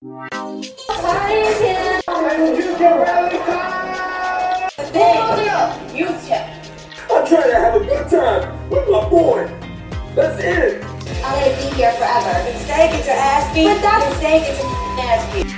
I'm trying to have a good time with my boy. That's it. I'm gonna be here forever. You stay, get your ass beat. But that's you stay, get your ass beat.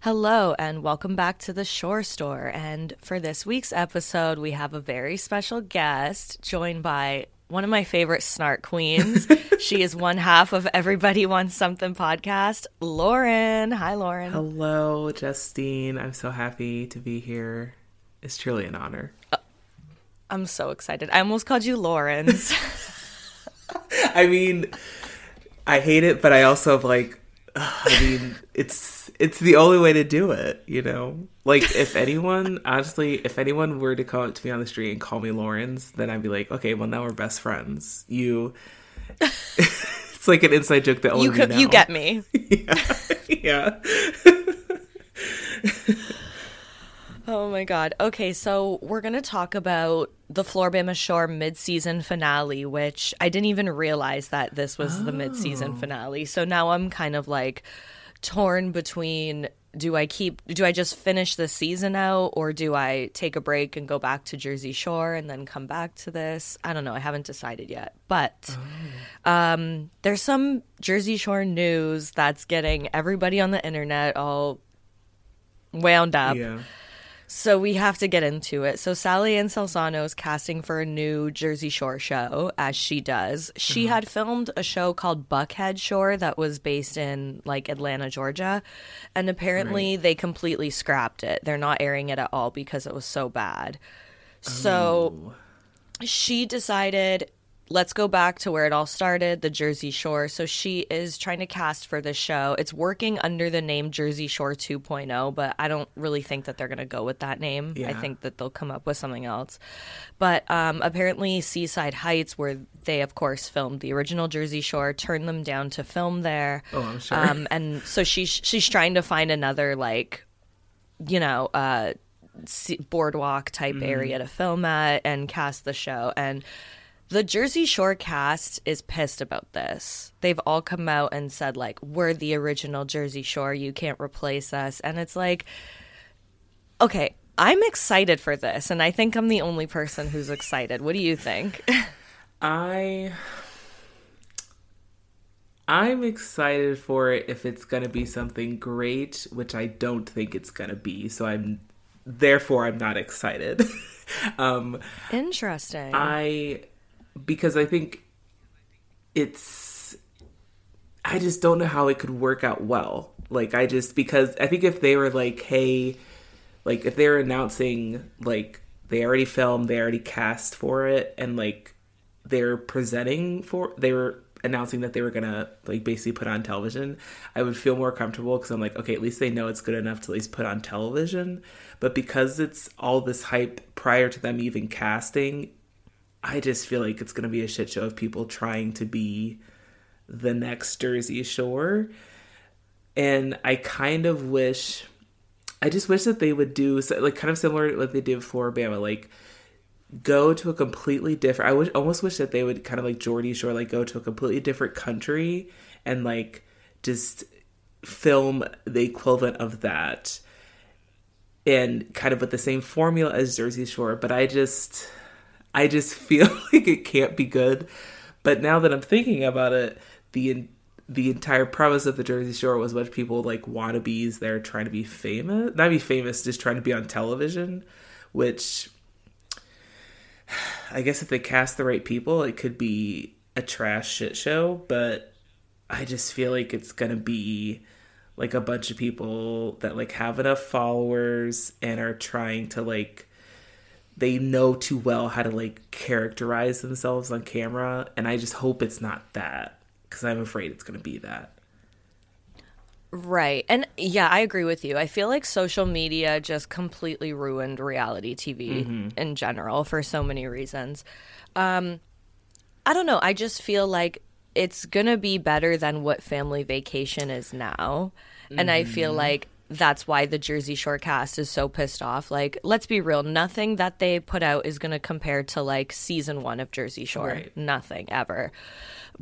Hello, and welcome back to the Shore Store. And for this week's episode, we have a very special guest joined by one of my favorite snark queens. she is one half of Everybody Wants Something podcast, Lauren. Hi, Lauren. Hello, Justine. I'm so happy to be here. It's truly an honor. Uh, I'm so excited. I almost called you Lawrence. I mean, I hate it, but I also have like, I mean, it's it's the only way to do it, you know. Like, if anyone, honestly, if anyone were to come up to me on the street and call me Lawrence, then I'd be like, okay, well now we're best friends. You, it's like an inside joke that only you know. you get me. yeah, yeah. Oh my god. Okay, so we're gonna talk about the Floribama Shore mid-season finale, which I didn't even realize that this was the mid-season finale. So now I'm kind of like torn between do I keep do I just finish the season out or do I take a break and go back to Jersey Shore and then come back to this? I don't know. I haven't decided yet. But um there's some Jersey Shore news that's getting everybody on the internet all wound up. Yeah. So we have to get into it. So Sally Ann Salzano is casting for a new Jersey Shore show, as she does. She mm-hmm. had filmed a show called Buckhead Shore that was based in like Atlanta, Georgia, and apparently they completely scrapped it. They're not airing it at all because it was so bad. So oh. she decided let's go back to where it all started the jersey shore. So she is trying to cast for this show. It's working under the name jersey shore 2.0 but i don't really think that they're going to go with that name. Yeah. i think that they'll come up with something else. But um, apparently seaside heights where they of course filmed the original jersey shore turned them down to film there. Oh, I'm sure. um, and so she's she's trying to find another like you know uh boardwalk type area to film at and cast the show. And the Jersey Shore cast is pissed about this. They've all come out and said like we're the original Jersey Shore, you can't replace us. And it's like okay, I'm excited for this and I think I'm the only person who's excited. What do you think? I I'm excited for it if it's gonna be something great, which I don't think it's gonna be. So I'm therefore I'm not excited. um Interesting. I because I think it's I just don't know how it could work out well. Like I just because I think if they were like, hey, like if they were announcing like they already filmed, they already cast for it, and like they're presenting for they were announcing that they were gonna like basically put on television, I would feel more comfortable because I'm like, okay, at least they know it's good enough to at least put on television. But because it's all this hype prior to them even casting, I just feel like it's gonna be a shit show of people trying to be the next Jersey Shore. And I kind of wish I just wish that they would do like kind of similar to what they did with Bama, like go to a completely different. I wish almost wish that they would kind of like Geordie Shore, like go to a completely different country and like just film the equivalent of that, and kind of with the same formula as Jersey Shore. But I just, I just feel like it can't be good. But now that I'm thinking about it, the the entire premise of the Jersey Shore was a bunch of people like wannabes there trying to be famous, not be famous, just trying to be on television, which I guess if they cast the right people, it could be a trash shit show, but I just feel like it's gonna be like a bunch of people that like have enough followers and are trying to like they know too well how to like characterize themselves on camera and I just hope it's not that cuz I'm afraid it's going to be that. Right. And yeah, I agree with you. I feel like social media just completely ruined reality TV in general for so many reasons. Um I don't know. I just feel like it's going to be better than what Family Vacation is now. And I feel like that's why the Jersey Shore cast is so pissed off. Like, let's be real, nothing that they put out is going to compare to like season 1 of Jersey Shore. Right. Nothing ever.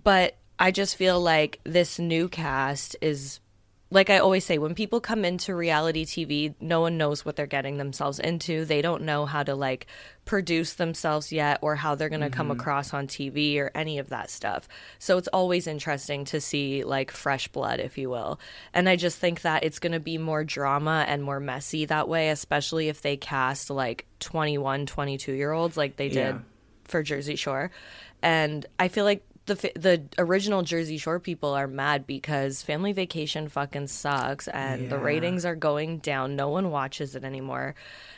But I just feel like this new cast is like I always say, when people come into reality TV, no one knows what they're getting themselves into. They don't know how to like produce themselves yet or how they're going to come mm-hmm. across on TV or any of that stuff. So it's always interesting to see like fresh blood, if you will. And I just think that it's going to be more drama and more messy that way, especially if they cast like 21, 22 year olds like they did Yeah. for Jersey Shore. And I feel like the the original Jersey Shore people are mad because Family Vacation fucking sucks and the ratings are going down. No one watches it anymore.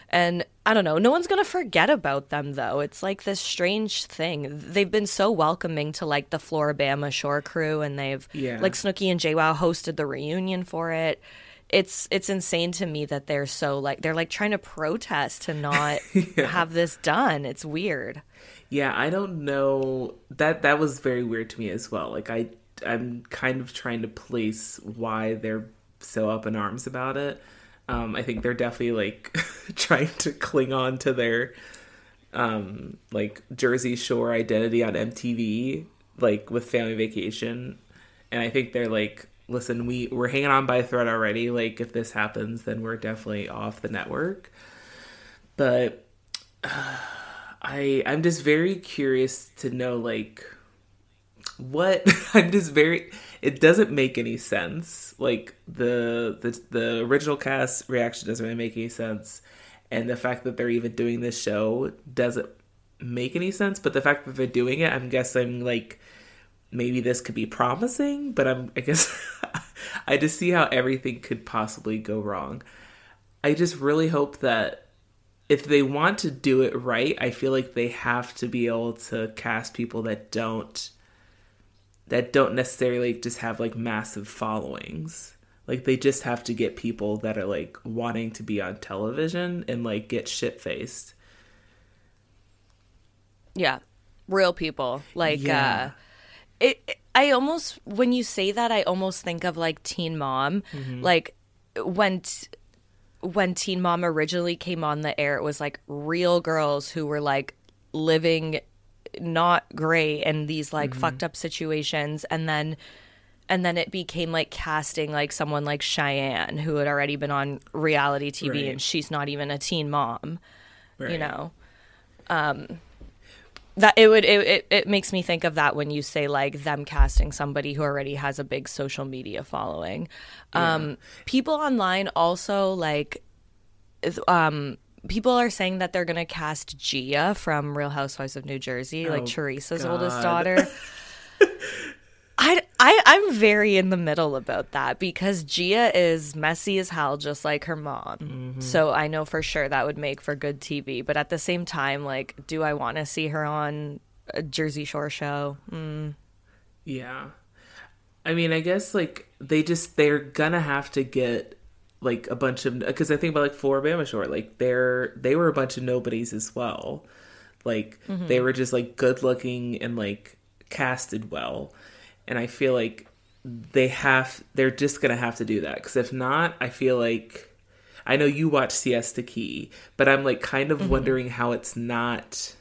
And I don't know, no one's going to forget about them though. It's like this strange thing. They've been so welcoming to like the Floribama Shore crew and they've Yeah. like Snooki and JWoww hosted the reunion for it. It's it's insane to me that they're so like they're like trying to protest to not have this done. It's weird. Yeah, I don't know. That that was very weird to me as well. Like I I'm kind of trying to place why they're so up in arms about it. Um, I think they're definitely like trying to cling on to their um like Jersey Shore identity on MTV, like with Family Vacation. And I think they're like, listen, we we're hanging on by a thread already. Like if this happens, then we're definitely off the network. But I I'm just very curious to know like what I'm just very it doesn't make any sense. Like the the the original cast reaction doesn't really make any sense and the fact that they're even doing this show doesn't make any sense, but the fact that they're doing it, I'm guessing like maybe this could be promising, but I'm I guess I just see how everything could possibly go wrong. I just really hope that if they want to do it right, I feel like they have to be able to cast people that don't that don't necessarily just have like massive followings. Like they just have to get people that are like wanting to be on television and like get shit faced. Yeah. Real people. Like Yeah. uh it, it- I almost when you say that I almost think of like Teen Mom. Mm-hmm. Like when t- when Teen Mom originally came on the air it was like real girls who were like living not great in these like Mm-hmm. fucked up situations and then and then it became like casting like someone like Cheyenne who had already been on reality TV Right. and she's not even a teen mom you know um that it would it, it it makes me think of that when you say like them casting somebody who already has a big social media following. Um people online also like um people are saying that they're going to cast Gia from Real Housewives of New Jersey like Oh, Teresa's oldest daughter I, I I'm very in the middle about that because Gia is messy as hell, just like her mom. Mm-hmm. So I know for sure that would make for good TV. But at the same time, like, do I want to see her on a Jersey Shore show? Mm, Yeah. I mean, I guess like they just they're gonna have to get like a bunch of because I think about like Floribama Shore, like they're they were a bunch of nobodies as well. Like they were just like good looking and like casted well, and I feel like they have they're just gonna have to do that. Because if not, I feel like I know you watch Siesta Key, but I'm like kind of mm-hmm. wondering how it's not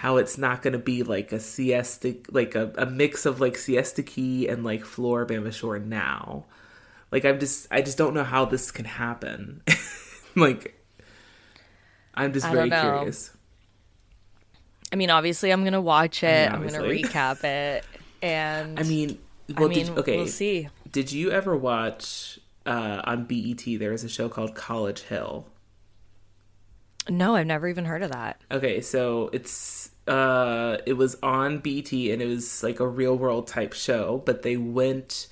how it's not going to be like a siesta like a, a mix of like siesta key and like Floribama Shore now. Like i'm just i just don't know how this can happen. Like i'm just I very curious. I mean, obviously, I'm gonna watch it. I'm gonna recap it, and i mean I mean, did, okay we'll see. did you ever watch uh on bet there was a show called college hill No, I've never even heard of that. Okay, so it's uh it was on BET and it was like a real world type show, but they went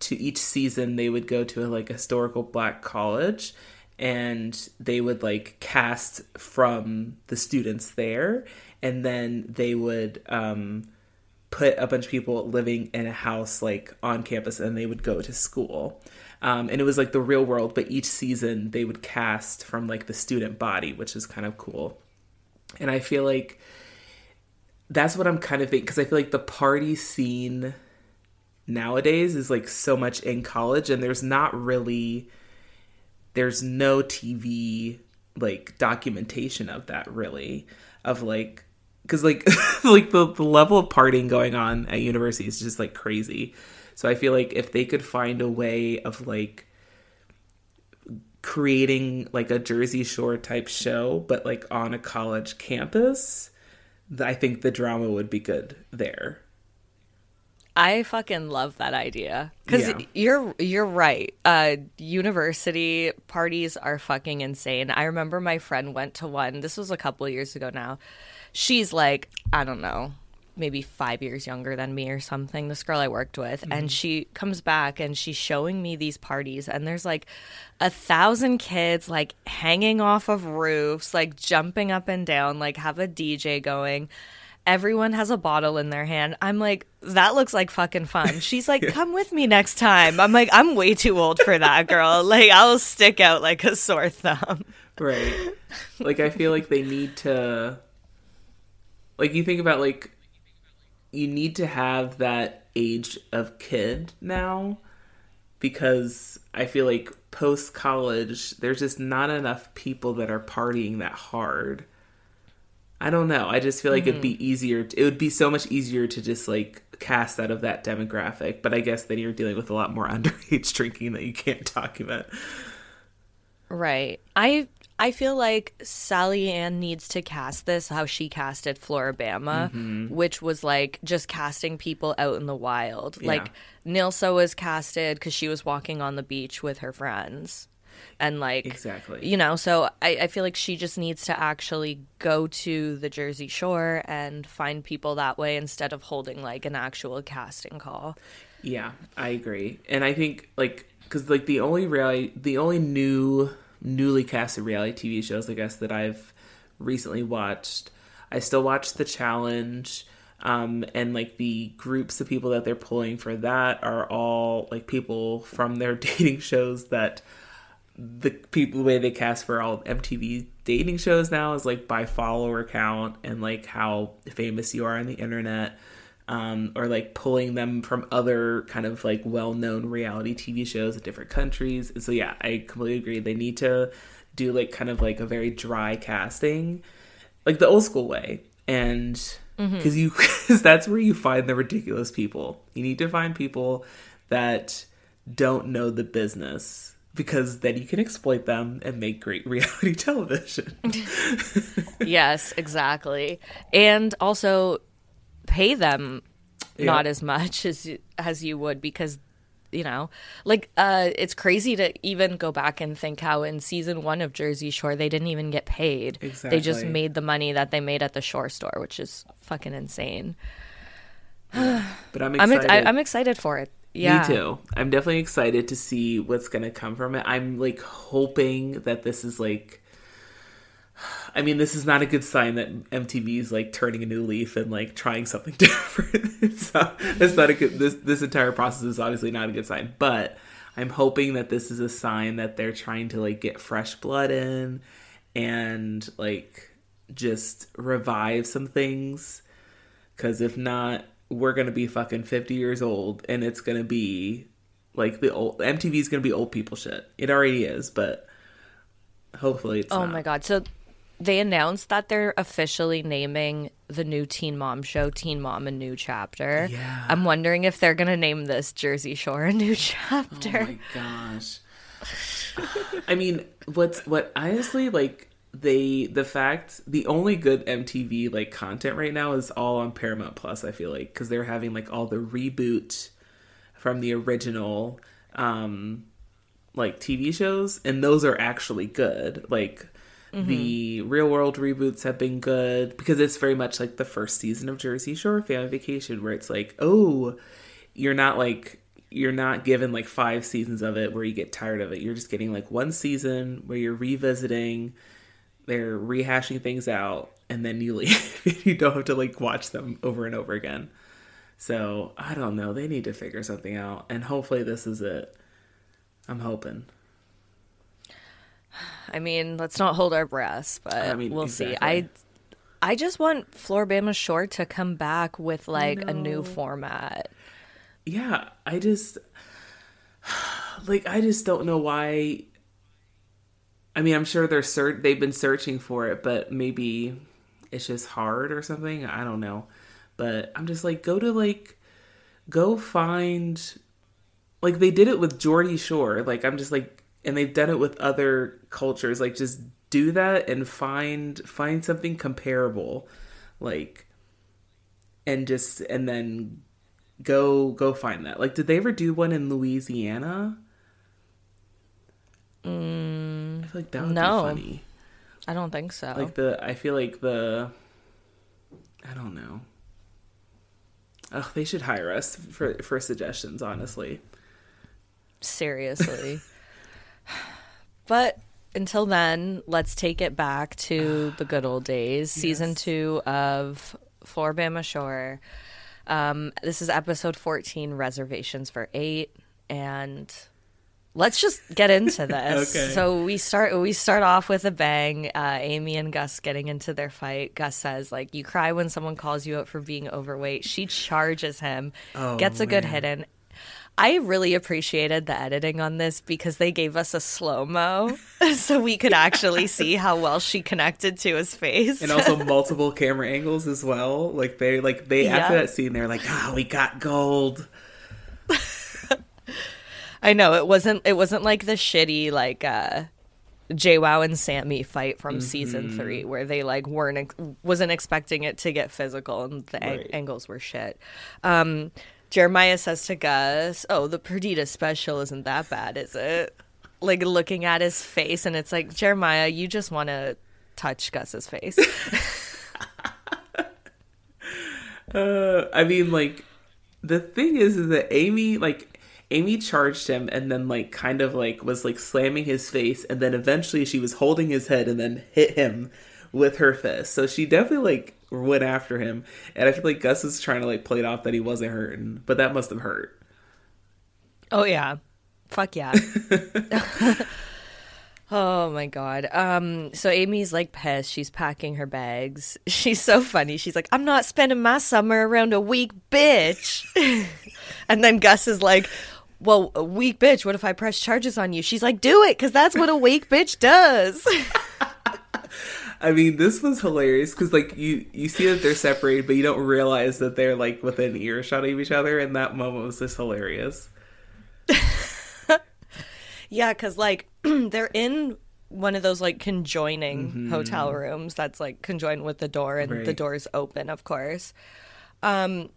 to each season they would go to a like historical black college and they would like cast from the students there and then they would um put a bunch of people living in a house like on campus and they would go to school. Um, and it was like the real world but each season they would cast from like the student body which is kind of cool. And I feel like that's what I'm kind of thinking because I feel like the party scene nowadays is like so much in college and there's not really there's no TV like documentation of that really of like because like like the, the level of partying going on at university is just like crazy. So I feel like if they could find a way of like creating like a Jersey Shore type show, but like on a college campus, I think the drama would be good there. I fucking love that idea because Yeah. you're you're right. Uh, university parties are fucking insane. I remember my friend went to one. This was a couple of years ago now. She's like I don't know, maybe five years younger than me or something. This girl I worked with, and mm-hmm. she comes back and she's showing me these parties, and there's like a thousand kids like hanging off of roofs, like jumping up and down, like have a DJ going. Everyone has a bottle in their hand. I'm like, that looks like fucking fun. She's like, come with me next time. I'm like, I'm way too old for that, girl. Like, I'll stick out like a sore thumb. Right. like I feel like they need to like you think about like you need to have that age of kid now because I feel like post college there's just not enough people that are partying that hard. I don't know. I just feel like it'd be mm-hmm. easier. It would be so much easier to just like cast out of that demographic. But I guess then you're dealing with a lot more underage drinking that you can't document. Right. I I feel like Sally Ann needs to cast this how she casted Floribama, mm-hmm. which was like just casting people out in the wild. Like Nilsa was casted because she was walking on the beach with her friends. And like Exactly. you know, so I, I feel like she just needs to actually go to the Jersey Shore and find people that way instead of holding like an actual casting call. Yeah, I agree, and I think like because like the only reality, the only new newly casted reality TV shows, I guess that I've recently watched, I still watch The Challenge, um, and like the groups of people that they're pulling for that are all like people from their dating shows that the people the way they cast for all MTV dating shows now is like by follower count and like how famous you are on the internet um, or like pulling them from other kind of like well-known reality TV shows in different countries. And so yeah, I completely agree. They need to do like kind of like a very dry casting, like the old school way, and because you because that's where you find the ridiculous people. You need to find people that don't know the business because then you can exploit them and make great reality television. yes, exactly. And also pay them not as much as you- as you would because you know, like uh it's crazy to even go back and think how in season 1 of Jersey Shore they didn't even get paid. They just made the money that they made at the shore store, which is fucking insane. But I'm I'm excited. ex- I'm excited for it. Yeah. Me too. I'm definitely excited to see what's going to come from it. I'm like hoping that this is like I mean, this is not a good sign that MTV is like turning a new leaf and like trying something different. it's not, it's not a good this this entire process is obviously not a good sign, but I'm hoping that this is a sign that they're trying to like get fresh blood in and like just revive some things because if not, we're gonna be fucking fifty years old, and it's gonna be like the old MTV is gonna be old people shit. It already is, but hopefully it's. Oh not. my god. So they announced that they're officially naming the new Teen Mom show Teen Mom a new chapter. Yeah. I'm wondering if they're going to name this Jersey Shore a new chapter. Oh my gosh. I mean, what's what honestly like they the fact the only good MTV like content right now is all on Paramount Plus. I feel like because they're having like all the reboot from the original um like TV shows, and those are actually good. Like the mm-hmm. real world reboots have been good because it's very much like the first season of Jersey Shore Family Vacation, where it's like, oh, you're not like you're not given like five seasons of it where you get tired of it. You're just getting like one season where you're revisiting, they're rehashing things out, and then you leave. you don't have to like watch them over and over again. So I don't know. They need to figure something out, and hopefully this is it. I'm hoping. I mean, let's not hold our breaths, but I mean, we'll see. I I just want Floribama Shore to come back with like a new format. yeah i just like i just don't know why i mean i'm sure they're cert they've been searching for it but maybe it's just hard or something. I don't know. But I'm just like, go to like, go find, like they did it with Geordie Shore. Like I'm just like, and they've done it with other cultures. Like just do that and find find something comparable, like, and just and then go go find that. Like, did they ever do one in Louisiana? Mm, I feel like that would no. be funny. I don't think so. Like the, I feel like the, I don't know. Oh, they should hire us for for suggestions. Honestly, Seriously. but until then, let's take it back to the good old days. Season two of Floribama Shore. Um, this is episode 14, Reservations for Eight. And let's just get into this. Okay. So we start we start off with a bang. Uh, Aimee and Gus getting into their fight. Gus says like, "You cry when someone calls you out for being overweight." She charges him, Oh, gets a good hit in. I really appreciated the editing on this because they gave us a slow mo, so we could actually see how well she connected to his face. and also multiple camera angles as well. Like they like they after that scene, they're like, "Ah, we got gold." I know it wasn't it wasn't like the shitty like uh JWoww and Sammy fight from Mm-hmm. season three where they like weren't ex- wasn't expecting it to get physical and the ang- Right. angles were shit. Um, Jeremiah says to Gus, "Oh, the Perdita special isn't that bad, is it?" Like looking at his face, and it's like Jeremiah, you just want to touch Gus's face. Uh, I mean, like the thing is, is that Aimee like Aimee charged him and then like kind of like was like slamming his face, and then eventually she was holding his head and then hit him with her fist. So she definitely like went after him, and I feel like Gus is trying to like play it off that he wasn't hurting, but that must have hurt. Oh yeah. Fuck yeah. oh my god. Um so Aimee's like pissed. She's packing her bags. She's so funny. She's like, "I'm not spending my summer around a weak bitch." and then Gus is like, "Well, a weak bitch, what if I press charges on you?" She's like, "Do it cuz that's what a weak bitch does." I mean, this was hilarious because like you you see that they're separated, but you don't realize that they're like within earshot of each other, and that moment was just hilarious. Yeah, because like they're in one of those like conjoining hotel rooms that's like conjoined with the door, and the Right. door's open, of course. Um,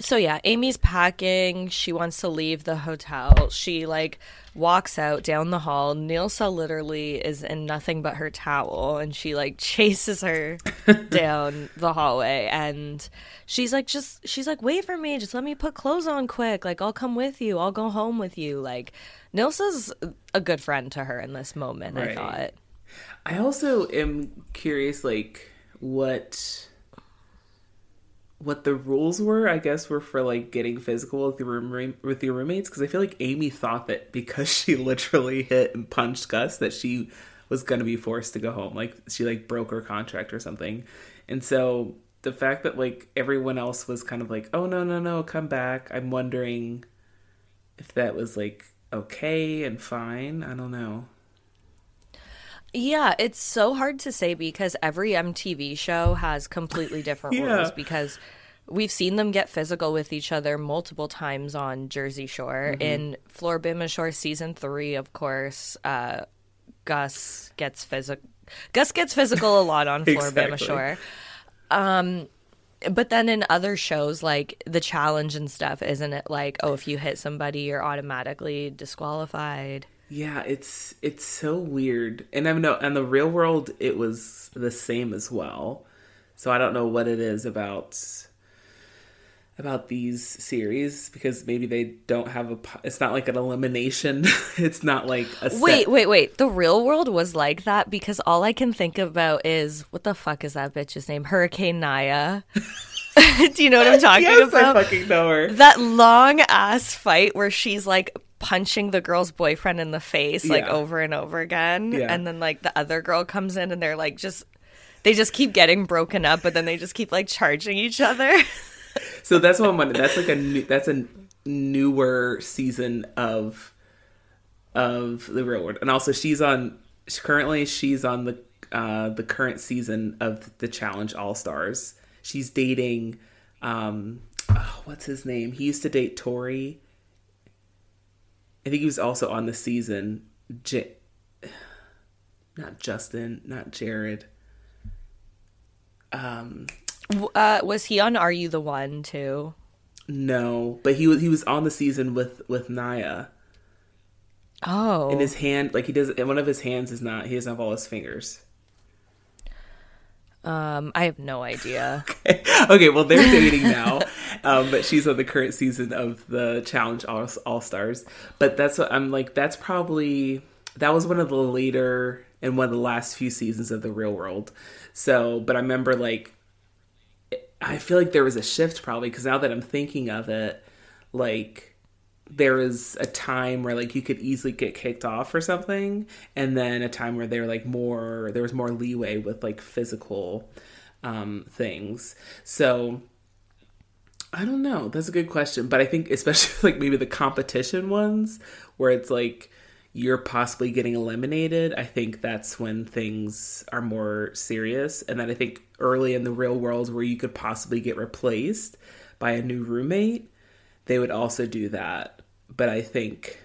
so yeah, Aimee's packing. She wants to leave the hotel. She like walks out down the hall. Nilsa literally is in nothing but her towel, and she like chases her down the hallway. And she's like, just she's like, wait for me. Just let me put clothes on quick. Like I'll come with you. I'll go home with you. Like Nilsa's a good friend to her in this moment. I thought. I also am curious, like what what the rules were. I guess were for like getting physical with your room with your roommates because I feel like Aimee thought that because she literally hit and punched Gus that she was gonna be forced to go home. Like she like broke her contract or something, and so the fact that like everyone else was kind of like, oh no no no, come back. I'm wondering if that was like okay and fine. I don't know. Yeah, it's so hard to say because every MTV show has completely different Yeah. rules because we've seen them get physical with each other multiple times on Jersey Shore. Mm-hmm. In Floribama Shore season 3, of course, uh Gus gets physical Gus gets physical a lot on Floor Exactly. Shore. Um but then in other shows like the challenge and stuff, isn't it like, oh, if you hit somebody, you're automatically disqualified? Yeah, it's it's so weird. And I know in the real world it was the same as well. So I don't know what it is about about these series because maybe they don't have a it's not like an elimination. it's not like a set- Wait, wait, wait. The real world was like that because all I can think about is what the fuck is that bitch's name? Hurricane Naya. Do you know what I'm talking Yes, about? I fucking know her. that long ass fight where she's like punching the girl's boyfriend in the face like Yeah. over and over again Yeah. and then like the other girl comes in and they're like just they just keep getting broken up but then they just keep like charging each other So that's what I'm wondering. That's like a new, that's a newer season of of the real world, and also she's on currently she's on the uh, the current season of the Challenge All Stars. She's dating, um, oh, what's his name? He used to date Tori. I think he was also on the season. J- not Justin, not Jared. Um, Uh, was he on Are You the One too? no, but he was he was on the season with with Naya. Oh, in his hand, like he does, one of his hands is not. He doesn't have all his fingers. um, I have no idea. okay, well they're dating now, um, but she's on the current season of the Challenge All, Stars. But that's what I'm like. That's probably that was one of the later and one of the last few seasons of the Real World. So, but I remember like I feel like there was a shift probably because now that I'm thinking of it, like there was a time where like you could easily get kicked off or something, and then a time where they were like more there was more leeway with like physical um, things. So I don't know. That's a good question, but I think especially like maybe the competition ones where it's like you're possibly getting eliminated. I think that's when things are more serious, and then I think early in the real world where you could possibly get replaced by a new roommate, they would also do that. But I think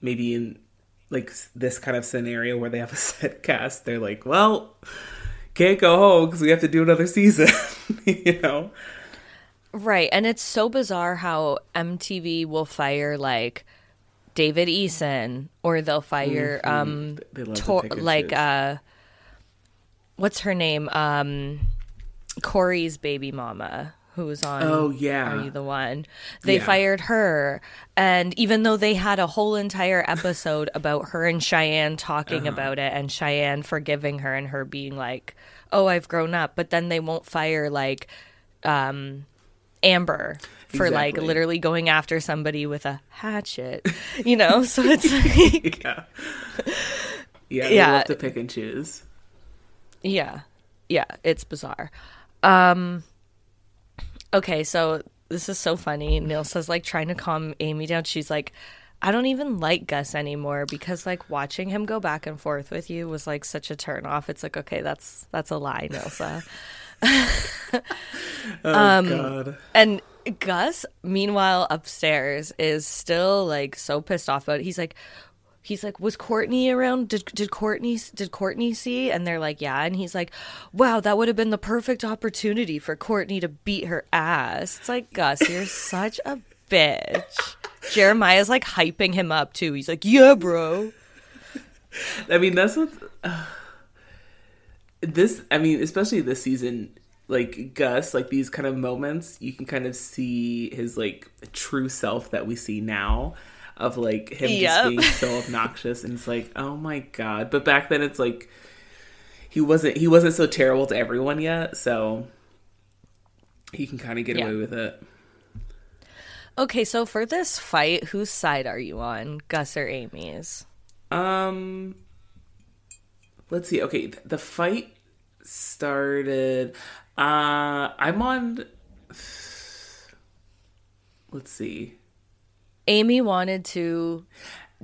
maybe in like this kind of scenario where they have a set cast, they're like, well, can't go home because we have to do another season, you know? Right. And it's so bizarre how MTV will fire like David Eason or they'll fire um They love to Tor- like uh what's her name? Um Corey's baby mama who's on Oh, yeah. Are You the One? They Yeah. fired her and even though they had a whole entire episode about her and Cheyenne talking Uh-huh. about it and Cheyenne forgiving her and her being like, "Oh, I've grown up," but then they won't fire like um Amber for like literally going after somebody with a hatchet, you know? So it's like, yeah. Yeah, they Yeah. love to pick and choose. yeah, yeah, it's bizarre. Um, okay, so this is so funny. Neil says like trying to calm Aimee down. She's like, I don't even like Gus anymore because like watching him go back and forth with you was like such a turn off. It's like, okay, that's that's a lie, Nilsa. Oh Um, god. And Gus, meanwhile, upstairs is still like so pissed off about it. He's like, he's like, was Kortni around? Did did Kortni did Kortni see? And they're like, yeah. And he's like, wow, that would have been the perfect opportunity for Kortni to beat her ass. It's like Gus, you're such a bitch. Jeremiah's like hyping him up too. He's like, yeah, bro. I mean, that's what uh, this. I mean, especially this season, like Gus, like these kind of moments, you can kind of see his like true self that we see now, of like him Yep. just being so obnoxious, and it's like, oh my god. But back then, it's like he wasn't he wasn't so terrible to everyone yet, so he can kind of get Yeah. away with it. Okay, so for this fight, whose side are you on, Gus or Aimee's? Um, let's see. Okay, the fight started. Uh, I'm on. Let's see. Aimee wanted to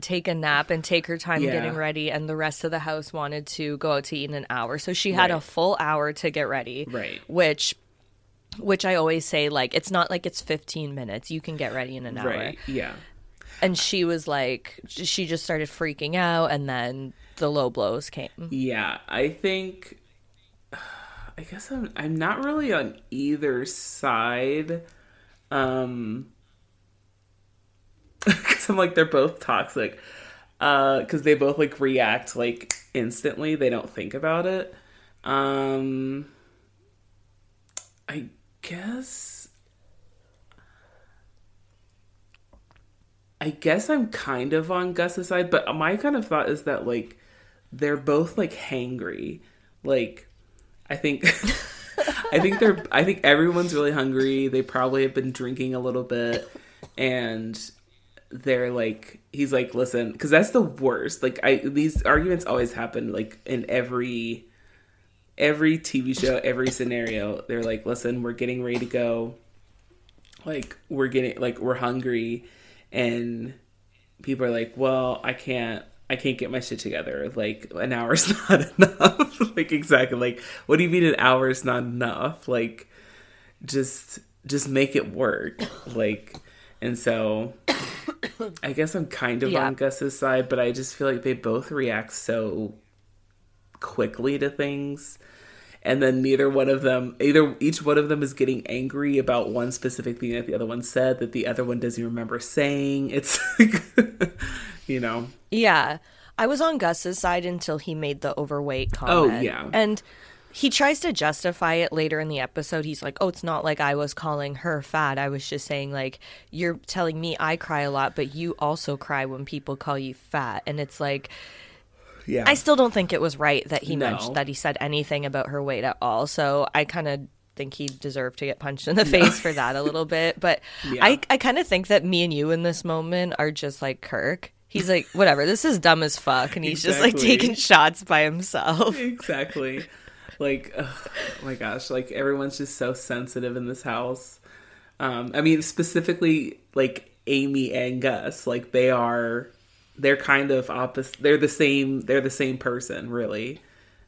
take a nap and take her time Yeah. getting ready, and the rest of the house wanted to go out to eat in an hour. So she had a full hour to get ready. Right. Which which I always say, like, it's not like it's fifteen minutes. You can get ready in an hour. Right. Yeah. And she was like she just started freaking out and then the low blows came. Yeah. I think. I guess I'm. I'm not really on either side. Um. Because I'm like they're both toxic. Uh, because they both like react like instantly. They don't think about it. Um. I guess. I guess I'm kind of on Gus's side, but my kind of thought is that like they're both like hangry. Like I think I think they're I think everyone's really hungry. They probably have been drinking a little bit and they're like he's like listen cuz that's the worst. Like I these arguments always happen like in every every TV show, every scenario. They're like listen, we're getting ready to go. Like we're getting like we're hungry and people are like, "Well, I can't I can't get my shit together. Like an hour's not enough. like exactly. Like what do you mean an hour is not enough? Like just just make it work. Like and so I guess I'm kind of Yeah. on Gus's side, but I just feel like they both react so quickly to things. And then neither one of them, either each one of them is getting angry about one specific thing that the other one said that the other one doesn't remember saying. It's like, you know, Yeah. I was on Gus's side until he made the overweight oh, comment. Oh, yeah. And he tries to justify it later in the episode. He's like, "Oh, it's not like I was calling her fat. I was just saying like you're telling me I cry a lot, but you also cry when people call you fat." And it's like yeah. I still don't think it was right that he No. mentioned that he said anything about her weight at all. So I kind of think he deserved to get punched in the face for that a little bit. But Yeah. I, I kind of think that me and you in this moment are just like Kirk. He's like, whatever, this is dumb as fuck. And he's just like taking shots by himself. exactly. Like, oh my gosh, like everyone's just so sensitive in this house. Um, I mean, specifically like Aimee and Gus, like they are, they're kind of opposite. They're the same. They're the same person, really,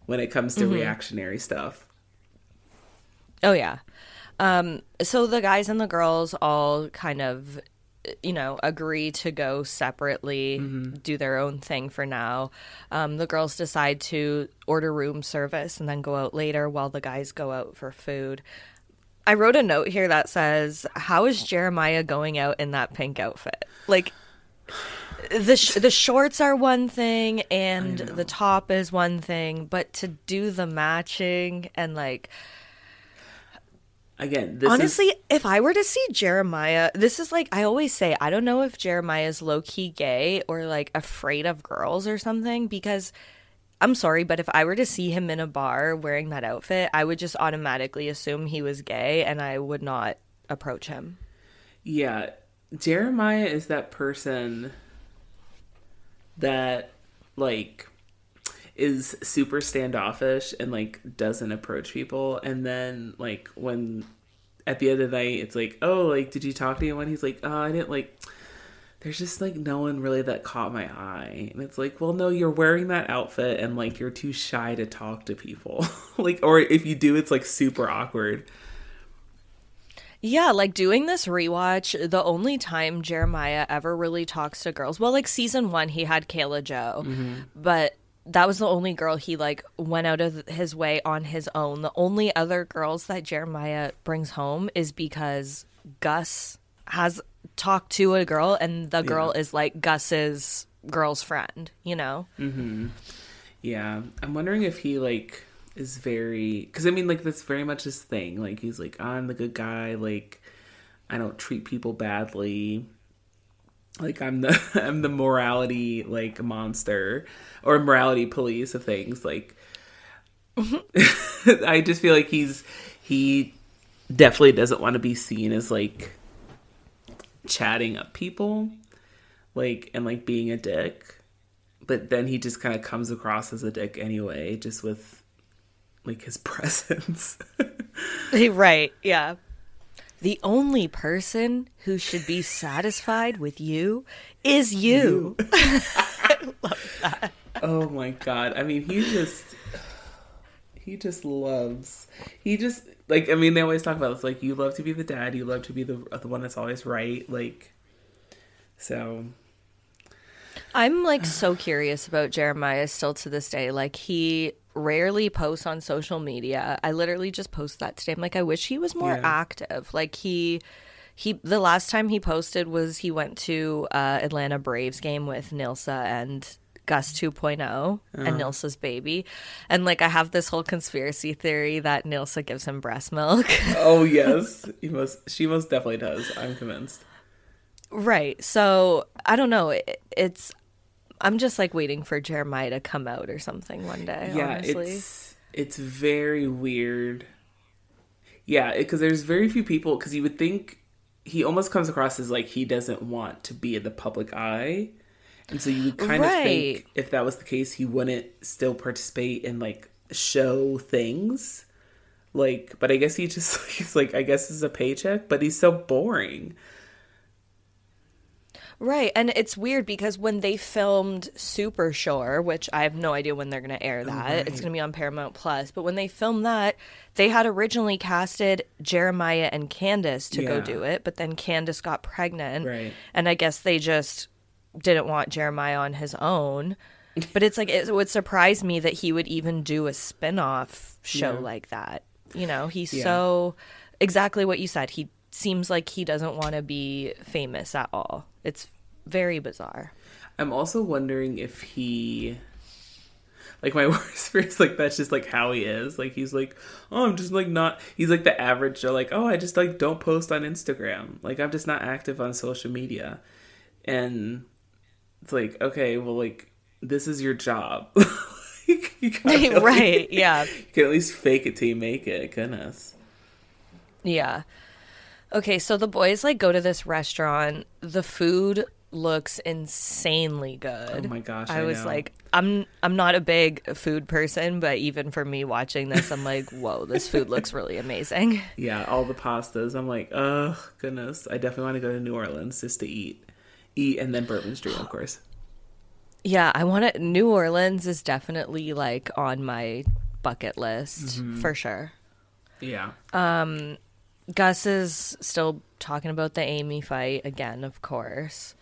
when it comes to reactionary stuff. Oh yeah. Um, so the guys and the girls all kind of you know agree to go separately do their own thing for now um, the girls decide to order room service and then go out later while the guys go out for food i wrote a note here that says how is jeremiah going out in that pink outfit like the sh- the shorts are one thing and the top is one thing but to do the matching and like Again, this Honestly, is if I were to see Jeremiah, this is like I always say, I don't know if Jeremiah is low key gay or like afraid of girls or something because I'm sorry, but if I were to see him in a bar wearing that outfit, I would just automatically assume he was gay and I would not approach him. yeah. Jeremiah is that person that like is super standoffish and like doesn't approach people. And then like when at the end of the night it's like oh like did you talk to anyone? He's like oh i didn't like there's just like no one really that caught my eye. And it's like well no you're wearing that outfit and like you're too shy to talk to people. Like or if you do it's like super awkward Yeah, like doing this rewatch, the only time Jeremiah ever really talks to girls, well, like season one, he had Kayla Joe, mm-hmm. but that was the only girl he like went out of his way on his own. The only other girls that Jeremiah brings home is because Gus has talked to a girl, and the girl is like Gus's girl's friend, you know? Mm-hmm. Yeah, I'm wondering if he like is very because I mean like that's very much his thing. Like he's like I'm the good guy. Like I don't treat people badly. Like I'm the I'm the morality like monster or morality police of things. Like I just feel like he's he definitely doesn't want to be seen as like chatting up people like and like being a dick but then he just kind of comes across as a dick anyway, just with like his presence. right, yeah. The only person who should be satisfied with you is you. oh my god! I mean, he just he just loves. He just like I mean, they always talk about this. Like, you love to be the dad. You love to be the the one that's always right. Like, so I'm like so curious about Jeremiah still to this day. Like he rarely posts on social media. I literally just posted that today. I'm like, I wish he was more Yeah. active. Like he he the last time he posted was he went to uh Atlanta Braves game with Nilsa and Gus 2.0 and Nilsa's baby. And like I have this whole conspiracy theory that Nilsa gives him breast milk. oh yes, he most she most definitely does. I'm convinced. Right. So I don't know. It, it's I'm just like waiting for Jeremiah to come out or something one day. yeah honestly. it's it's very weird yeah because there's very few people because you would think he almost comes across as like he doesn't want to be in the public eye and so you would kind of think if that was the case he wouldn't still participate in like show things like but i guess he just he's like i guess it's a paycheck but he's so boring Right. And it's weird because when they filmed Super Shore, which I have no idea when they're going to air that, oh, it's going to be on Paramount Plus, but when they filmed that, they had originally casted Jeremiah and Candace to go do it, but then Candace got pregnant. Right. And I guess they just didn't want Jeremiah on his own. But it's like, it would surprise me that he would even do a spin off show Yeah. like that. You know, he's Yeah. so exactly what you said. He seems like he doesn't want to be famous at all. It's very bizarre. I'm also wondering if he like my worst fear is like that's just like how he is. Like he's like, oh, I'm just like not. He's like the average Joe. Like, oh, I just like don't post on Instagram. Like I'm just not active on social media, and it's like okay, well, like this is your job. Like, you gotta at right. least- Yeah. You can at least fake it till you make it. Goodness. Yeah. Okay, so the boys like go to this restaurant. The food looks insanely good. Oh my gosh, I, I was know. like I'm I'm not a big food person, but even for me watching this, I'm like, "Whoa, this food looks really amazing." Yeah, all the pastas. I'm like, oh goodness, I definitely want to go to New Orleans just to eat, eat, and then Bourbon Street, of course. Yeah, I want to New Orleans is definitely like on my bucket list Mm-hmm. for sure. Yeah, Gus is still talking about the Aimee fight again, of course.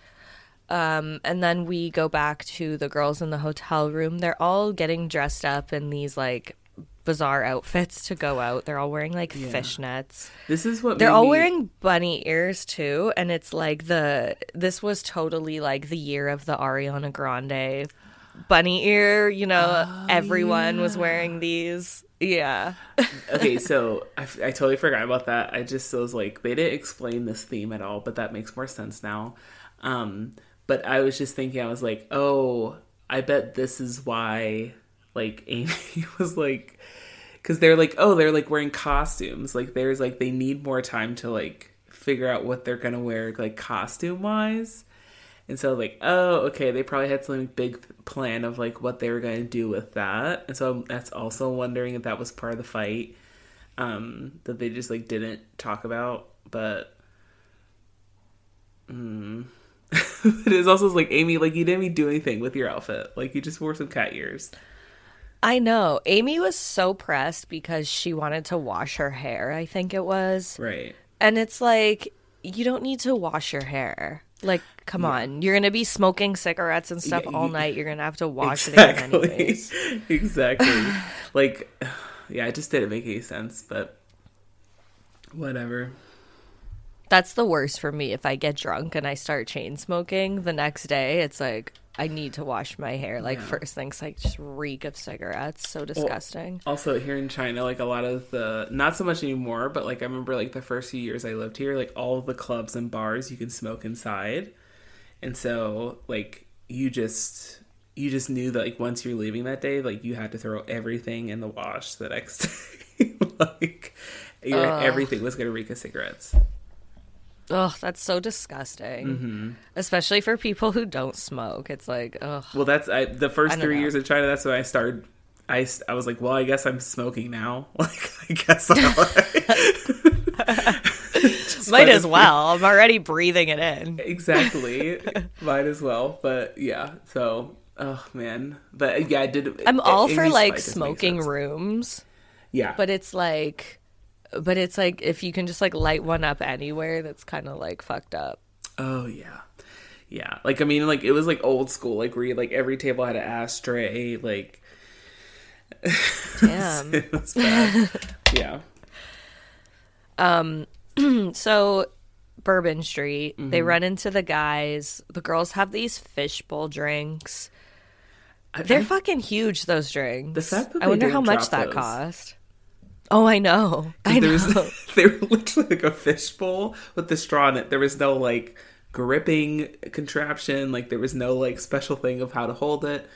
Um, and then we go back to the girls in the hotel room. They're all getting dressed up in these like bizarre outfits to go out. They're all wearing like fishnets. this is what They're all me- wearing bunny ears too, and it's like the this was totally like the year of the Ariana Grande bunny ear. You know, everyone was wearing these. Yeah. okay, so I, I totally forgot about that. I just was like, they didn't explain this theme at all, but that makes more sense now. Um, but I was just thinking, I was like, oh, I bet this is why, like, Aimee was like, because they're like, oh, they're like wearing costumes. Like, there's like, they need more time to like figure out what they're gonna wear, like, costume wise. And so, like, oh, okay, they probably had some big plan of like what they were going to do with that. And so that's also wondering if that was part of the fight um, that they just like didn't talk about. But mm. it is also like Aimee, like you didn't even do anything with your outfit. Like you just wore some cat ears. I know. Aimee was so pressed because she wanted to wash her hair, I think it was. Right. And it's like, you don't need to wash your hair. Like, come on. You're going to be smoking cigarettes and stuff Yeah, all night. You're going to have to wash it again Exactly. anyways. exactly. like, yeah, it just didn't make any sense. But whatever. That's the worst for me. If I get drunk and I start chain smoking the next day, it's like, I need to wash my hair. Like, Yeah. first things, like, just reek of cigarettes. So disgusting. Also, here in China, like a lot of the not so much anymore, but like I remember like the first few years I lived here, like all the clubs and bars you can smoke inside. And so like you just you just knew that like once you're leaving that day, like you had to throw everything in the wash the next day. like your, everything was gonna reek of cigarettes. Ugh, that's so disgusting. Mm-hmm. Especially for people who don't smoke. It's like, ugh. Well, that's I, the first I three know. years in China. That's when I started. I, I was like, well, I guess I'm smoking now. Like, I guess I Might as well. I'm already breathing it in. exactly might as well but yeah so oh man but yeah i did I'm all for like fight doesn't make smoking rooms, yeah but it's like, but it's like if you can just like light one up anywhere, that's kind of like fucked up. oh yeah yeah like i mean like it was like old school like where you like every table had an ashtray like Damn. it was bad yeah so, Bourbon Street, they Mm-hmm. run into the guys. The girls have these fishbowl drinks. I- They're I- fucking huge. Those drinks. The fact that I wonder how much drop that cost. Oh, I know. I there know. was they were literally like a fishbowl with the straw in it. There was no like gripping contraption. Like there was no like special thing of how to hold it.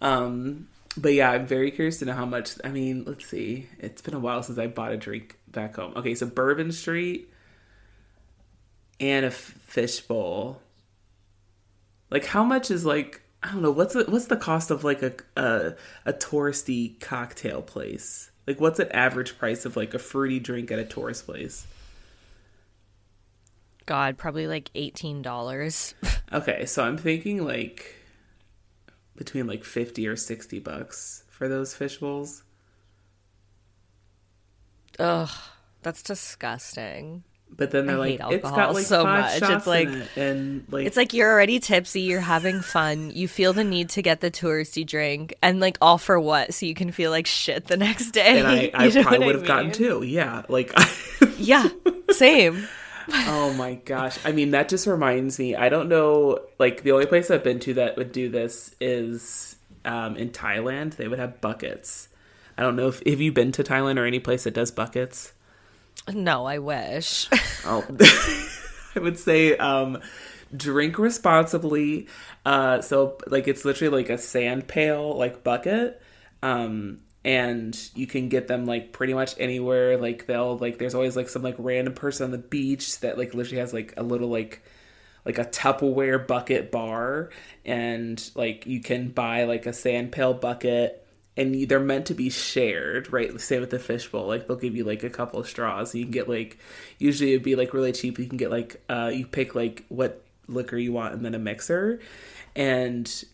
Um but yeah i'm very curious to know how much i mean let's see. It's been a while since i bought a drink back home. Okay so bourbon street and a f- fishbowl. Like how much is like i don't know what's the, what's the cost of like a, a a touristy cocktail place like what's an average price of like a fruity drink at a tourist place God, probably like eighteen dollars. Okay, so I'm thinking like between like 50 or 60 bucks for those fish bowls. Ugh, that's disgusting. But then they're I like, it's got like so five much. shots It's like- in it, and like It's like you're already tipsy, you're having fun, you feel the need to get the touristy drink, and like all for what? So you can feel like shit the next day. and I, I You know probably would have gotten mean? two. Yeah, like Yeah, same. oh my gosh. I mean, that just reminds me. I don't know. Like the only place I've been to that would do this is um, in Thailand. They would have buckets. I don't know if have you been to Thailand or any place that does buckets. No, I wish. Oh, I would say um, drink responsibly. Uh, so like it's literally like a sand pail like bucket. Um, and you can get them like pretty much anywhere. Like they'll like there's always like some like random person on the beach that like literally has like a little like like a Tupperware bucket bar, and like you can buy like a sand pail bucket, and they're meant to be shared, right? Same with the fishbowl. Like they'll give you like a couple of straws. You can get like usually it'd be like really cheap. You can get like uh you pick like what liquor you want and then a mixer, and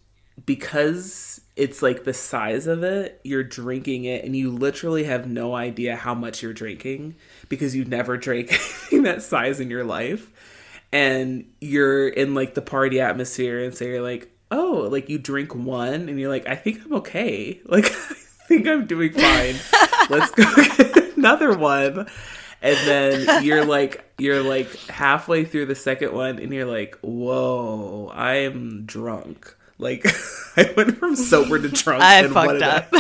because it's like the size of it, you're drinking it and you literally have no idea how much you're drinking because you've never drank that size in your life. And you're in like the party atmosphere and so you're like, oh, like you drink one and you're like, I think I'm okay. Like I think I'm doing fine. Let's go get another one. And then you're like you're like halfway through the second one and you're like, whoa, I'm drunk. Like I went from sober to drunk. I fucked up.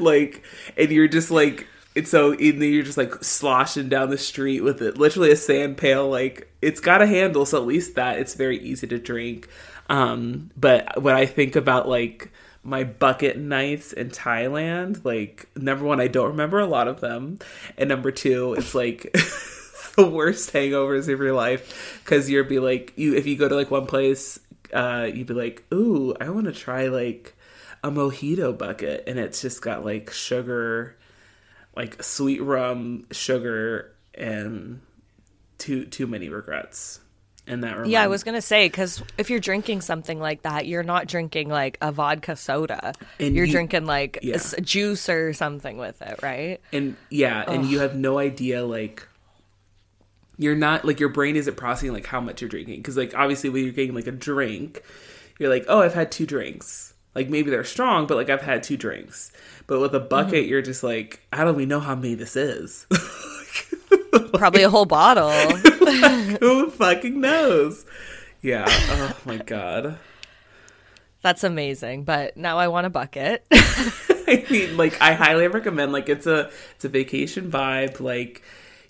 like and you're just like it's so and then you're just like sloshing down the street with it literally a sand pail like it's got a handle so at least that it's very easy to drink um but when i think about like my bucket nights in thailand like number one i don't remember a lot of them. And number two it's like the worst hangovers of your life. Because you'll be like you if you go to like one place uh you'd be like ooh i want to try like a mojito bucket. And it's just got like sugar like sweet rum sugar and too too many regrets and that Yeah, I was gonna say because if you're drinking something like that, you're not drinking like a vodka soda. And you're you- drinking like yeah. juice or something with it, right? and yeah and you have no idea like you're not like your brain isn't processing like how much you're drinking because like obviously when you're getting like a drink you're like oh i've had two drinks like maybe they're strong but like i've had two drinks but with a mm-hmm. bucket you're just like i don't even know how many this is Probably a whole bottle. who fucking knows yeah oh my god That's amazing. But now I want a bucket. I mean, like I highly recommend. Like it's a it's a vacation vibe. Like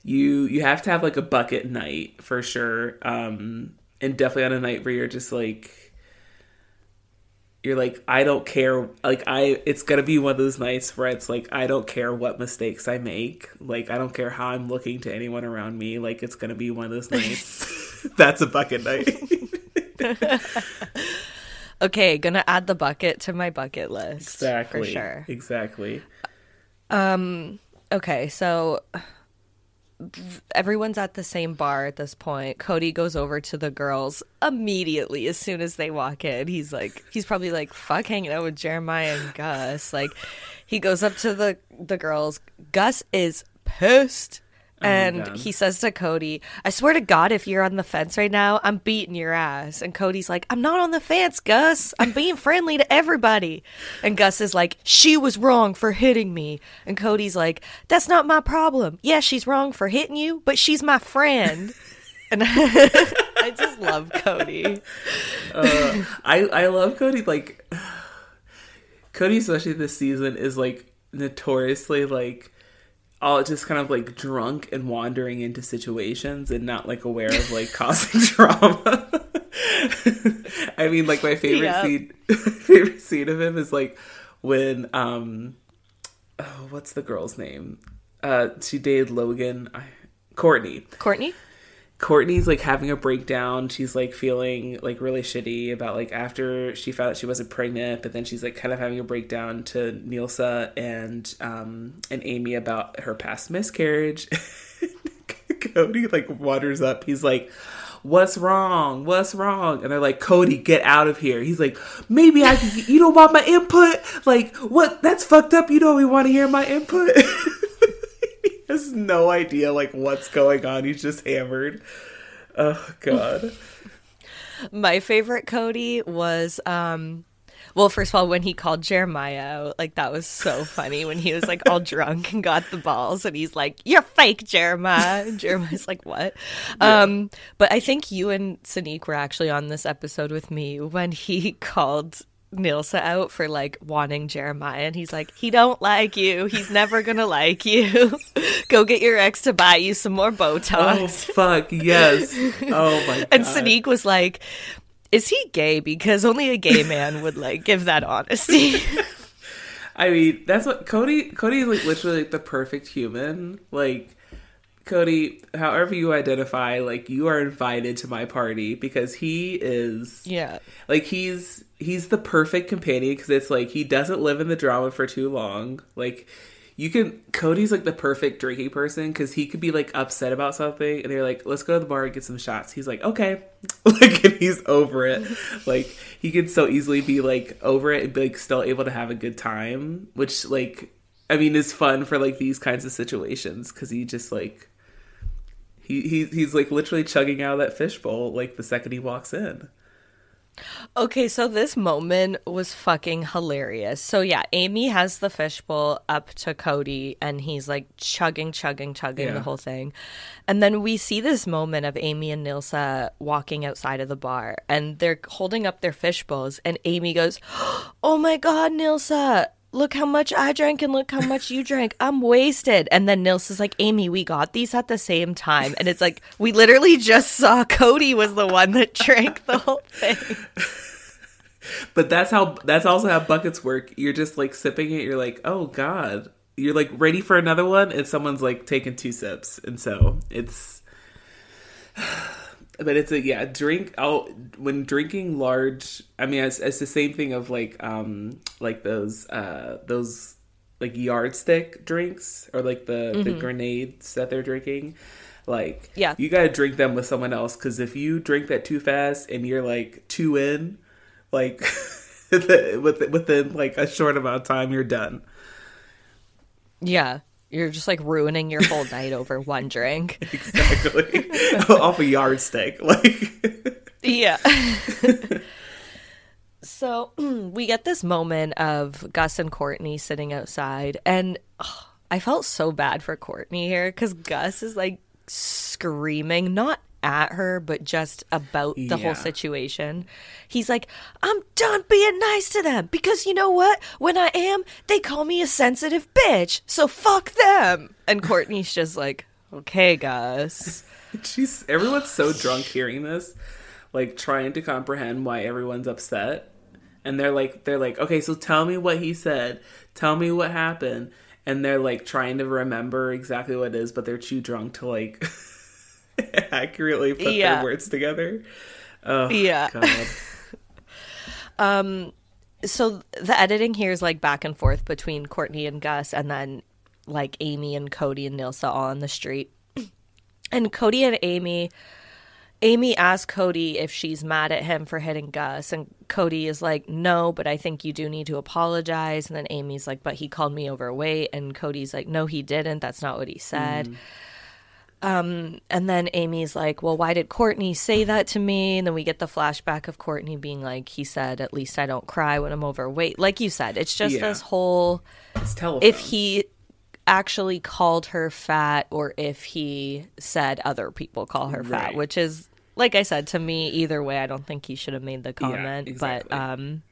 you you have to have like a bucket night for sure. Um, and definitely on a night where you're just like you're like I don't care. Like I, it's gonna be one of those nights where it's like I don't care what mistakes I make. Like I don't care how I'm looking to anyone around me. Like it's gonna be one of those nights. That's a bucket night. okay, gonna add the bucket to my bucket list. exactly. For sure. Exactly. Um okay, so everyone's at the same bar at this point. Codi goes over to the girls immediately as soon as they walk in. He's like, he's probably like, "Fuck, hanging out with Jeremiah and Gus." Like, he goes up to the the girls. Gus is pissed. Oh and God. he says to Codi, I swear to God, if you're on the fence right now, I'm beating your ass. And Codi's like, I'm not on the fence, Gus. I'm being friendly to everybody. And Gus is like, She was wrong for hitting me. And Codi's like, That's not my problem. Yeah, she's wrong for hitting you, but she's my friend. And I just love Codi. Uh, I I love Codi. Like Codi, especially this season, is like notoriously like all just kind of like drunk and wandering into situations and not like aware of like causing drama. I mean, like my favorite Yep. scene, favorite scene of him is like when um, oh, what's the girl's name? Uh, she dated Logan. I, Kortni. Kortni? Kortni's like having a breakdown. She's like feeling like really shitty about like after she found out she wasn't pregnant, but then she's like kind of having a breakdown to Nilsa and um and Aimee about her past miscarriage. Codi like waters up. He's like, what's wrong? What's wrong? And they're like, Codi, get out of here. He's like, maybe I can, you don't want my input? Like, what? That's fucked up. You don't even want to hear my input? has no idea, like, what's going on. He's just hammered. Oh, God. My favorite Codi was um well, first of all, when he called Jeremiah out, like that was so funny when he was like all drunk and got the balls and he's like, You're fake, Jeremiah. And Jeremiah's like, What? Yeah. Um, but I think you and Sanique were actually on this episode with me when he called Nilsa out for like wanting Jeremiah and he's like, He don't like you. He's never gonna like you. Go get your ex to buy you some more Botox. Oh fuck, yes. Oh my god. And Sanique was like, is he gay? Because only a gay man would like give that honesty. I mean, that's what Codi. Codi is like literally like the perfect human. Like Codi, however you identify, like you are invited to my party because he is. Yeah. Like he's he's the perfect companion because it's like he doesn't live in the drama for too long. Like you can Codi's like the perfect drinking person because he could be like upset about something and they're like, let's go to the bar and get some shots. He's like, okay, like and he's over it. like he could so easily be like over it and be like still able to have a good time, which like I mean is fun for like these kinds of situations because he just like he, he he's like literally chugging out of that fishbowl like the second he walks in. Okay, so this moment was fucking hilarious. So yeah, Aimee has the fishbowl up to Codi and he's like chugging, chugging, chugging yeah. the whole thing. And then we see this moment of Aimee and Nilsa walking outside of the bar and they're holding up their fishbowls and Aimee goes, Oh my god, Nilsa, look how much I drank and look how much you drank. I'm wasted. And then Nils is like, Aimee, we got these at the same time. And it's like, we literally just saw Codi was the one that drank the whole thing. but that's how, that's also how buckets work. You're just like sipping it. You're like, oh God. You're like ready for another one. And someone's like taking two sips. And so it's but it's a yeah drink oh when drinking large i mean it's, it's the same thing of like um like those uh those like yardstick drinks or like the mm-hmm. the grenades that they're drinking. Like yeah. you gotta drink them with someone else because if you drink that too fast and you're like two in like within, within like a short amount of time you're done. Yeah you're just like ruining your whole night over one drink. Exactly. Off a yardstick. Like Yeah. so we get this moment of Gus and Kortni sitting outside and oh, I felt so bad for Kortni here cuz Gus is like screaming not at her, but just about the yeah. whole situation. He's like, I'm done being nice to them because you know what? When I am, they call me a sensitive bitch. So fuck them. And Kortni's just like, okay, guys. She's everyone's so drunk hearing this, like trying to comprehend why everyone's upset. And they're like, they're like, okay, so tell me what he said. Tell me what happened. And they're like trying to remember exactly what it is, but they're too drunk to like accurately put yeah. their words together. Oh, yeah. God. um, so the editing here is like back and forth between Kortni and Gus, and then like Aimee and Codi and Nilsa all on the street. And Codi and Aimee, Aimee asks Codi if she's mad at him for hitting Gus, and Codi is like, "No, but I think you do need to apologize." And then Aimee's like, "But he called me overweight," and Codi's like, "No, he didn't. That's not what he said." Mm. Um, and then Aimee's like, Well, why did Kortni say that to me? And then we get the flashback of Kortni being like, He said, At least I don't cry when I'm overweight. Like you said, it's just yeah. this whole. It's telephone. If he actually called her fat or if he said other people call her fat, which is, like I said, to me, either way, I don't think he should have made the comment. Yeah, exactly. But, um,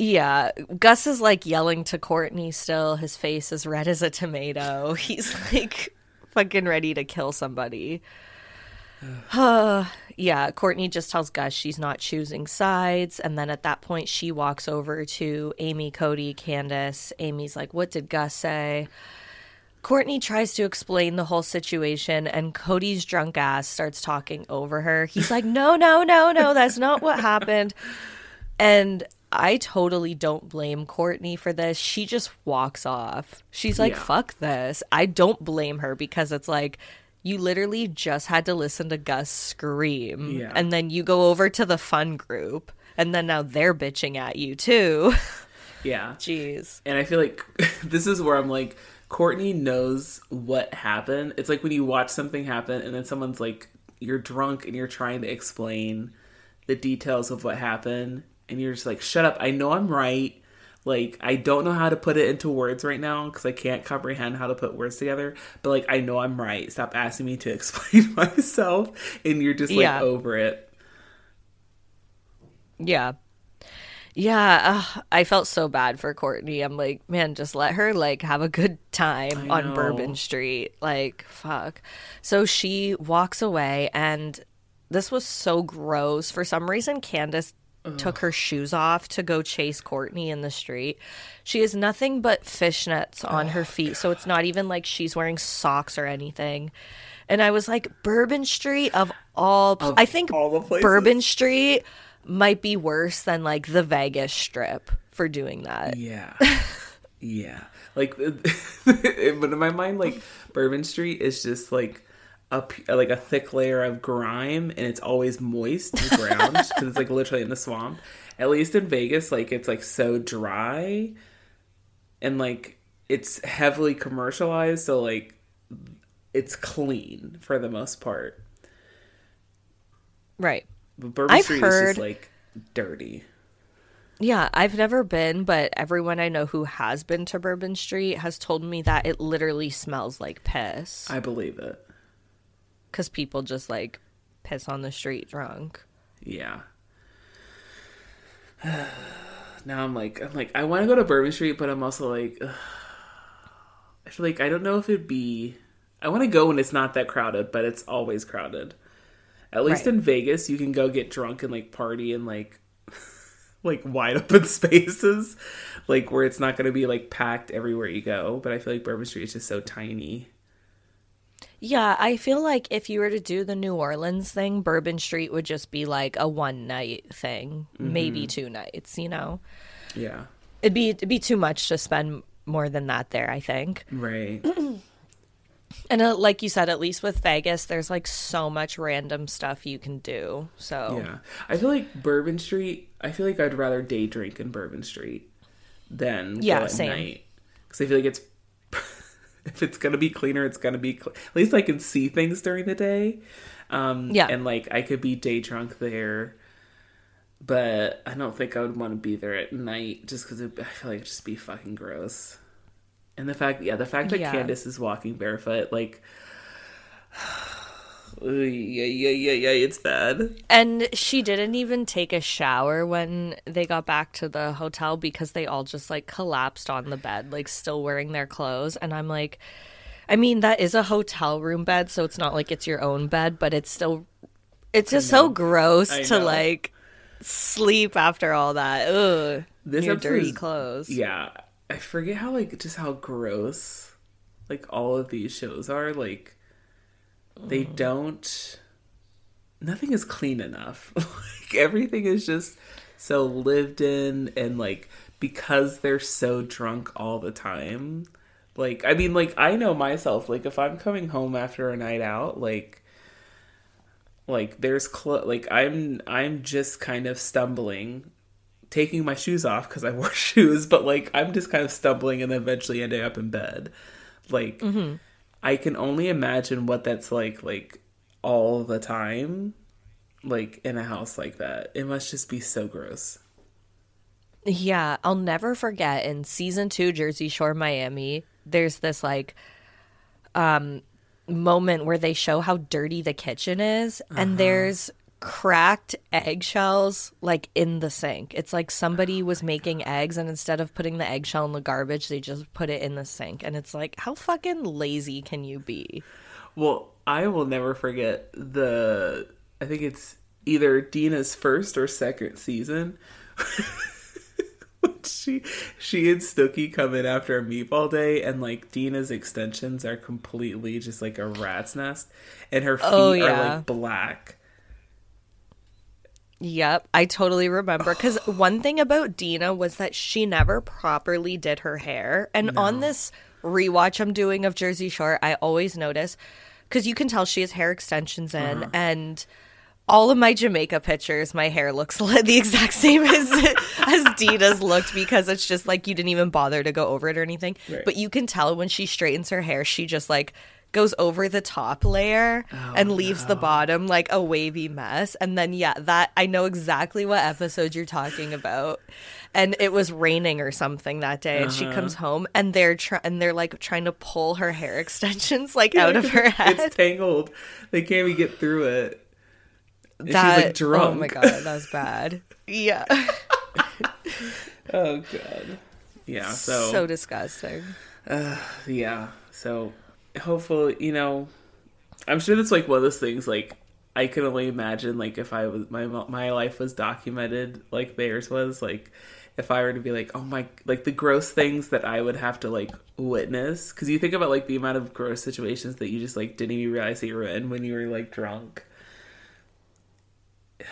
yeah, Gus is like yelling to Kortni still. His face is red as a tomato. He's like fucking ready to kill somebody. yeah, Kortni just tells Gus she's not choosing sides. And then at that point, she walks over to Aimee, Codi, Candace. Aimee's like, What did Gus say? Kortni tries to explain the whole situation, and Codi's drunk ass starts talking over her. He's like, No, no, no, no, that's not what happened. And I totally don't blame Kortni for this. She just walks off. She's like, yeah. fuck this. I don't blame her because it's like, You literally just had to listen to Gus scream. Yeah. And then you go over to the fun group, and then now they're bitching at you too. Yeah. Jeez. And I feel like this is where I'm like, Kortni knows what happened. It's like when you watch something happen and then someone's like, you're drunk and you're trying to explain the details of what happened. And you're just like, shut up. I know I'm right. Like, I don't know how to put it into words right now because I can't comprehend how to put words together. But, like, I know I'm right. Stop asking me to explain myself. And you're just, like, Yeah. over it. Yeah. Yeah, I felt so bad for Kortni. I'm like, man, just let her like have a good time on. Bourbon Street. Like, fuck. So she walks away and this was so gross. For some reason Candace took her shoes off to go chase Kortni in the street. She has nothing but fishnets on Oh, her feet, so it's not even like she's wearing socks or anything. And I was like, Bourbon Street of all pl- I think all. Bourbon Street might be worse than like the Vegas strip for doing that. Yeah. yeah. Like, but in my mind, like, Bourbon Street is just like a, p- like a thick layer of grime and it's always moist, the ground, because it's like literally in the swamp. At least in Vegas, like, it's like so dry and like it's heavily commercialized. So, like, it's clean for the most part. Right. But Bourbon I've Street is just like dirty. Yeah, I've never been, but everyone I know who has been to Bourbon Street has told me that it literally smells like piss I believe it. Because people just like piss on the street drunk. Yeah. now I'm like, I'm like, I want to go to Bourbon Street, but I'm also like, ugh. I feel like I don't know if it'd be. I want to go when it's not that crowded, but it's always crowded. At least Right. in Vegas, you can go get drunk and like party in like, like wide open spaces, like where it's not going to be like packed everywhere you go. But I feel like Bourbon Street is just so tiny. Yeah, I feel like if you were to do the New Orleans thing, Bourbon Street would just be like a one night thing, maybe two nights, you know? Yeah. It'd be it'd be too much to spend more than that there, I think. Right. And uh, like you said, at least with Vegas, there's like so much random stuff you can do. So Yeah, I feel like Bourbon Street. I feel like I'd rather day drink in Bourbon Street than Yeah, go at same. night because I feel like it's if it's gonna be cleaner, it's gonna be cl- at least I can see things during the day. Um, Yeah. and like I could be day drunk there, but I don't think I would want to be there at night just because I feel like it'd just be fucking gross. And the fact, yeah, the fact that Yeah. Candace is walking barefoot, like. Yeah, yeah, yeah, yeah, it's bad. And she didn't even take a shower when they got back to the hotel because they all just like collapsed on the bed, like still wearing their clothes. And I'm like, I mean, that is a hotel room bed, so it's not like it's your own bed, but it's still, it's just so gross I to know. like sleep after all that. Ugh. This your dirty clothes. Yeah, I forget how like just how gross like all of these shows are. Like they Mm. don't. Nothing is clean enough. like everything is just so lived in, and like because they're so drunk all the time. Like I mean, like I know myself. Like if I'm coming home after a night out, like like there's clo- like I'm I'm just kind of stumbling taking my shoes off because I wore shoes, but like I'm just kind of stumbling and then eventually ending up in bed. Like I can only imagine what that's like like all the time like in a house like that. It must just be so gross. Yeah, I'll never forget in season two, Jersey Shore, Miami, there's this like um moment where they show how dirty the kitchen is, and there's cracked eggshells like in the sink. It's like somebody oh was making eggs and instead of putting the eggshell in the garbage, they just put it in the sink. And it's like, how fucking lazy can you be? Well, I will never forget the I think it's either Dina's first or second season. she she and Snooki come in after a meatball day and like Dina's extensions are completely just like a rat's nest and her oh, feet Oh, are like black. Yep, I totally remember. Because one thing about Dina was that she never properly did her hair. And on this rewatch I'm doing of Jersey Shore, I always notice because you can tell she has hair extensions in, uh-huh. and all of my Jamaica pictures, my hair looks like the exact same as as Dina's looked because it's just like you didn't even bother to go over it or anything. Right. But you can tell when she straightens her hair, she just like goes over the top layer oh, and leaves the bottom like a wavy mess. And then yeah, that I know exactly what episode you're talking about. And it was raining or something that day, and she uh-huh. comes home and they're try- and they're like trying to pull her hair extensions like out of her head. It's tangled. They can't even get through it. And that she's like drunk. oh my god, that was bad. Yeah, Oh god. Yeah. So, so disgusting. yeah. So hopefully, you know, I'm sure that's like one of those things. Like I can only imagine, like if I was my my life was documented like theirs was. Like if I were to be like, oh my, like the gross things that I would have to like witness. Because you think about like the amount of gross situations that you just like didn't even realize that you were in when you were like drunk.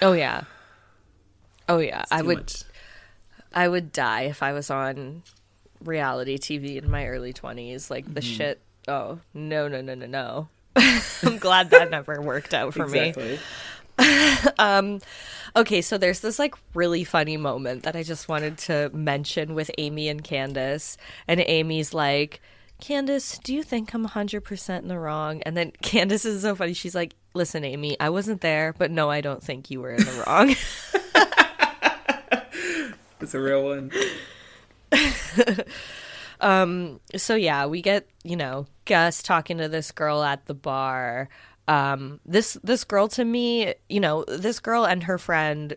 Oh yeah, oh yeah. I would much. I would die if I was on reality TV in my early twenties. Like Mm-hmm. the shit. Oh no no no no no. I'm glad that never worked out for me. exactly. Um, okay, so there's this like really funny moment that I just wanted to mention with Aimee and Candace. And Aimee's like, Candace, do you think I'm 100% in the wrong? And then Candace is so funny. She's like, Listen, Aimee, I wasn't there, but no, I don't think you were in the wrong. It's a real one. Um, so yeah, we get, you know, Gus talking to this girl at the bar. Um, this this girl to me, you know, this girl and her friend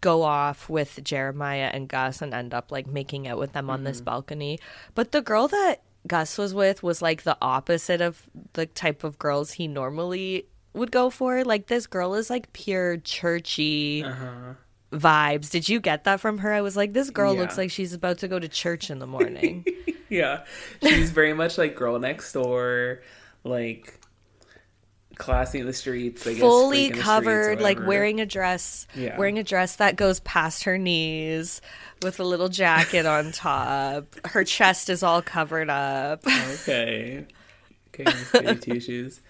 go off with Jeremiah and Gus and end up like making out with them on this balcony. But the girl that Gus was with was like the opposite of the type of girls he normally would go for. Like this girl is like pure churchy vibes. Did you get that from her? I was like, this girl Yeah. looks like she's about to go to church in the morning. Yeah. She's very much like girl next door, like classy in the streets, I guess. fully in the streets covered, like wearing a dress, Yeah. wearing a dress that goes past her knees with a little jacket on top. Her chest is all covered up. Okay. Okay, Miss Goody Two Shoes.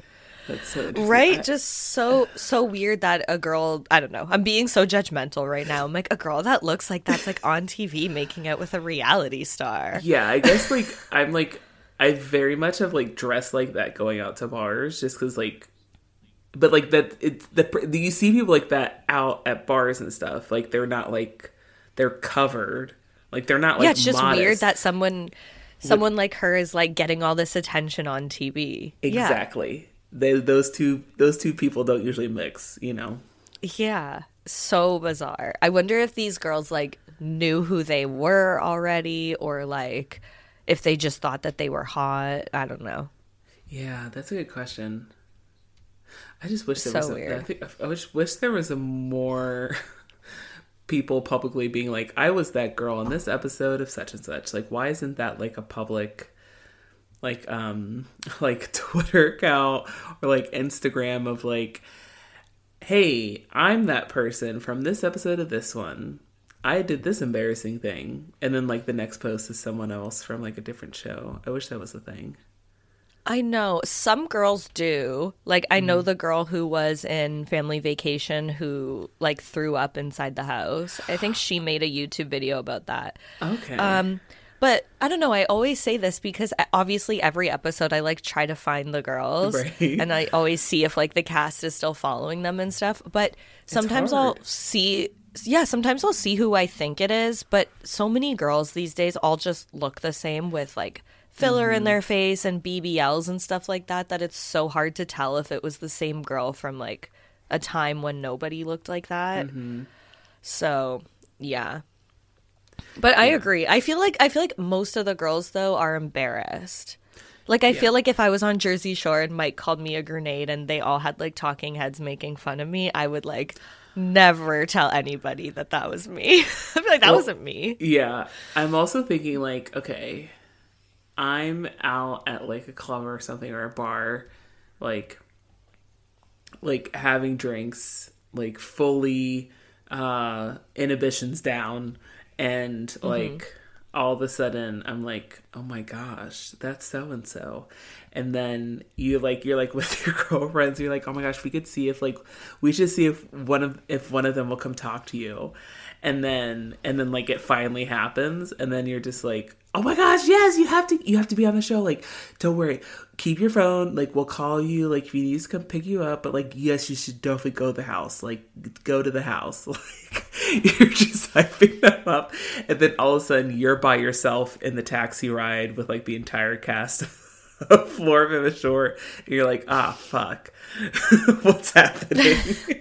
That's so. Right? Just so so weird that a girl I don't know. I'm being so judgmental right now. I'm like a girl that looks like that's like on TV making out with a reality star. yeah, I guess like I'm like I very much have like dressed like that going out to bars just because like but like that it's the you see people like that out at bars and stuff like they're not like they're covered like they're not like yeah, it's just weird that someone someone like her is like getting all this attention on TV. Exactly they, those two those two people don't usually mix you know Yeah, so bizarre. I wonder if these girls like knew who they were already or like if they just thought that they were hot. I don't know. Yeah, that's a good question. I just wish there So was. A, I weird. think I wish wish there was a more people publicly being like, "I was that girl in this episode of such and such." Like, why isn't that like a public, like, um, like Twitter account or like Instagram of like, "Hey, I'm that person from this episode of this one." I did this embarrassing thing, and then like the next post is someone else from like a different show. I wish that was a thing. I know some girls do. Like I know the girl who was in Family Vacation who like threw up inside the house. I think she made a YouTube video about that. Okay. Um, but I don't know. I always say this because uh, obviously every episode I like try to find the girls, Right. and I always see if like the cast is still following them and stuff. But sometimes I'll see, yeah, sometimes I'll see who I think it is. But so many girls these days all just look the same with like filler Mm-hmm. in their face and BBLs and stuff like that. That it's so hard to tell if it was the same girl from like a time when nobody looked like that. Mm-hmm. So yeah. But I agree. I feel like I feel like most of the girls though are embarrassed. Like I feel like if I was on Jersey Shore and Mike called me a grenade and they all had like talking heads making fun of me, I would like never tell anybody that that was me. I'd be like that wasn't me. Yeah, I'm also thinking like, okay, I'm out at like a club or something or a bar, like, like having drinks, like fully uh inhibitions down, and mm-hmm. like all of a sudden I'm like, oh my gosh, that's so and so. And then you like you're like with your girlfriends, you're like, oh my gosh, we could see if like we should see if one of if one of them will come talk to you. And then and then like it finally happens, and then you're just like, oh my gosh, yes, you have to you have to be on the show. Like, don't worry, keep your phone. Like, we'll call you. Like, if you need to come pick you up, but like, yes, you should definitely go to the house. Like, go to the house. Like, you're just hyping them up, and then all of a sudden, you're by yourself in the taxi ride with like the entire cast of Floor Florida Shore. And you're like, ah, fuck, what's happening?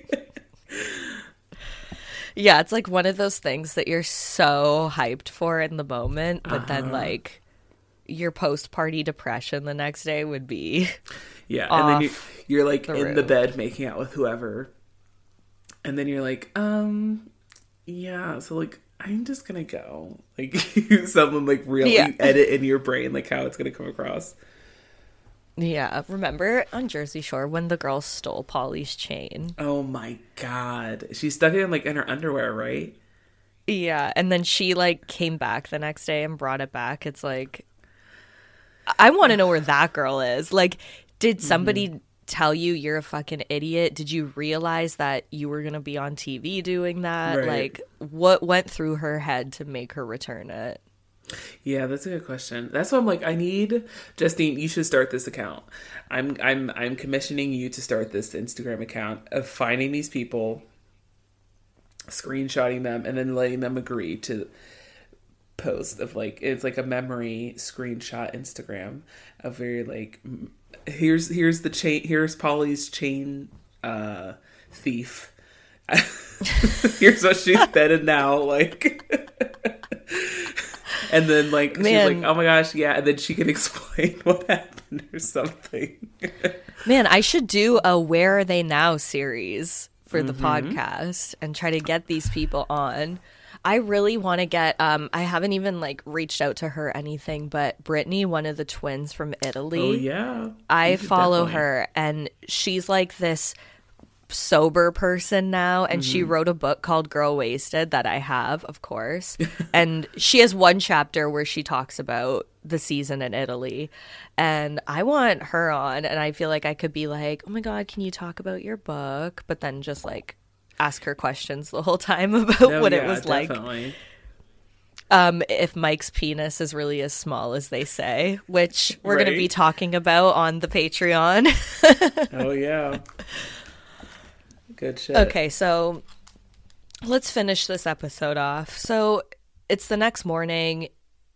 Yeah, it's like one of those things that you're so hyped for in the moment, but Uh-huh. then like your post party depression the next day would be Yeah, and then you, you're like the in the bed making out with whoever, and then you're like, um, yeah, so like I'm just gonna go. Like someone like really Yeah. edit in your brain like how it's gonna come across. Yeah, remember on Jersey Shore when the girl stole Pauly's chain? Oh my god, she stuck it in like in her underwear, right? Yeah, and then she like came back the next day and brought it back. It's like I want to know where that girl is. Like did somebody mm-hmm. Tell you you're a fucking idiot? Did you realize that you were going to be on TV doing that? Right. Like what went through her head to make her return it? Yeah, that's a good question. That's why I'm like, I need Justine. You should start this account. I'm I'm I'm commissioning you to start this Instagram account of finding these people, screenshotting them, and then letting them agree to post of like it's like a memory screenshot Instagram of very like here's here's the chain here's Pauly's chain uh thief. here's what she's bedded now like and then like she's like oh my gosh yeah and then she can explain what happened or something Man, I should do a Where Are They Now series for the Mm-hmm. podcast and try to get these people on. I really want to get um I haven't even like reached out to her anything, but Brittany, one of the twins from Italy. oh yeah I follow definitely. her and she's like this sober person now and she Mm-hmm. wrote a book called Girl Wasted that I have, of course. and she has one chapter where she talks about the season in Italy. And I want her on and I feel like I could be like, "Oh my god, can you talk about your book?" but then just like ask her questions the whole time about Oh, what it yeah, was like um, if Mike's penis is really as small as they say, which we're going to be talking about on the Patreon. oh yeah good shit okay, so let's finish this episode off. So it's the next morning.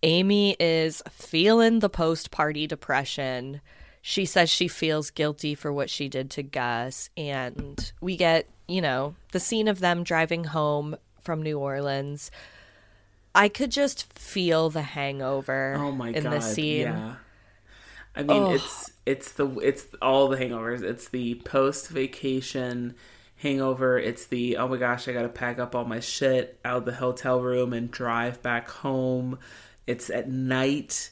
Amy is feeling the post party depression. She says she feels guilty for what she did to Gus. And we get, you know, the scene of them driving home from New Orleans. I could just feel the hangover Oh my in god! this scene. Yeah, I mean it's it's the it's all the hangovers. It's the post vacation hangover. It's the oh my gosh, I got to pack up all my shit out of the hotel room and drive back home. It's at night.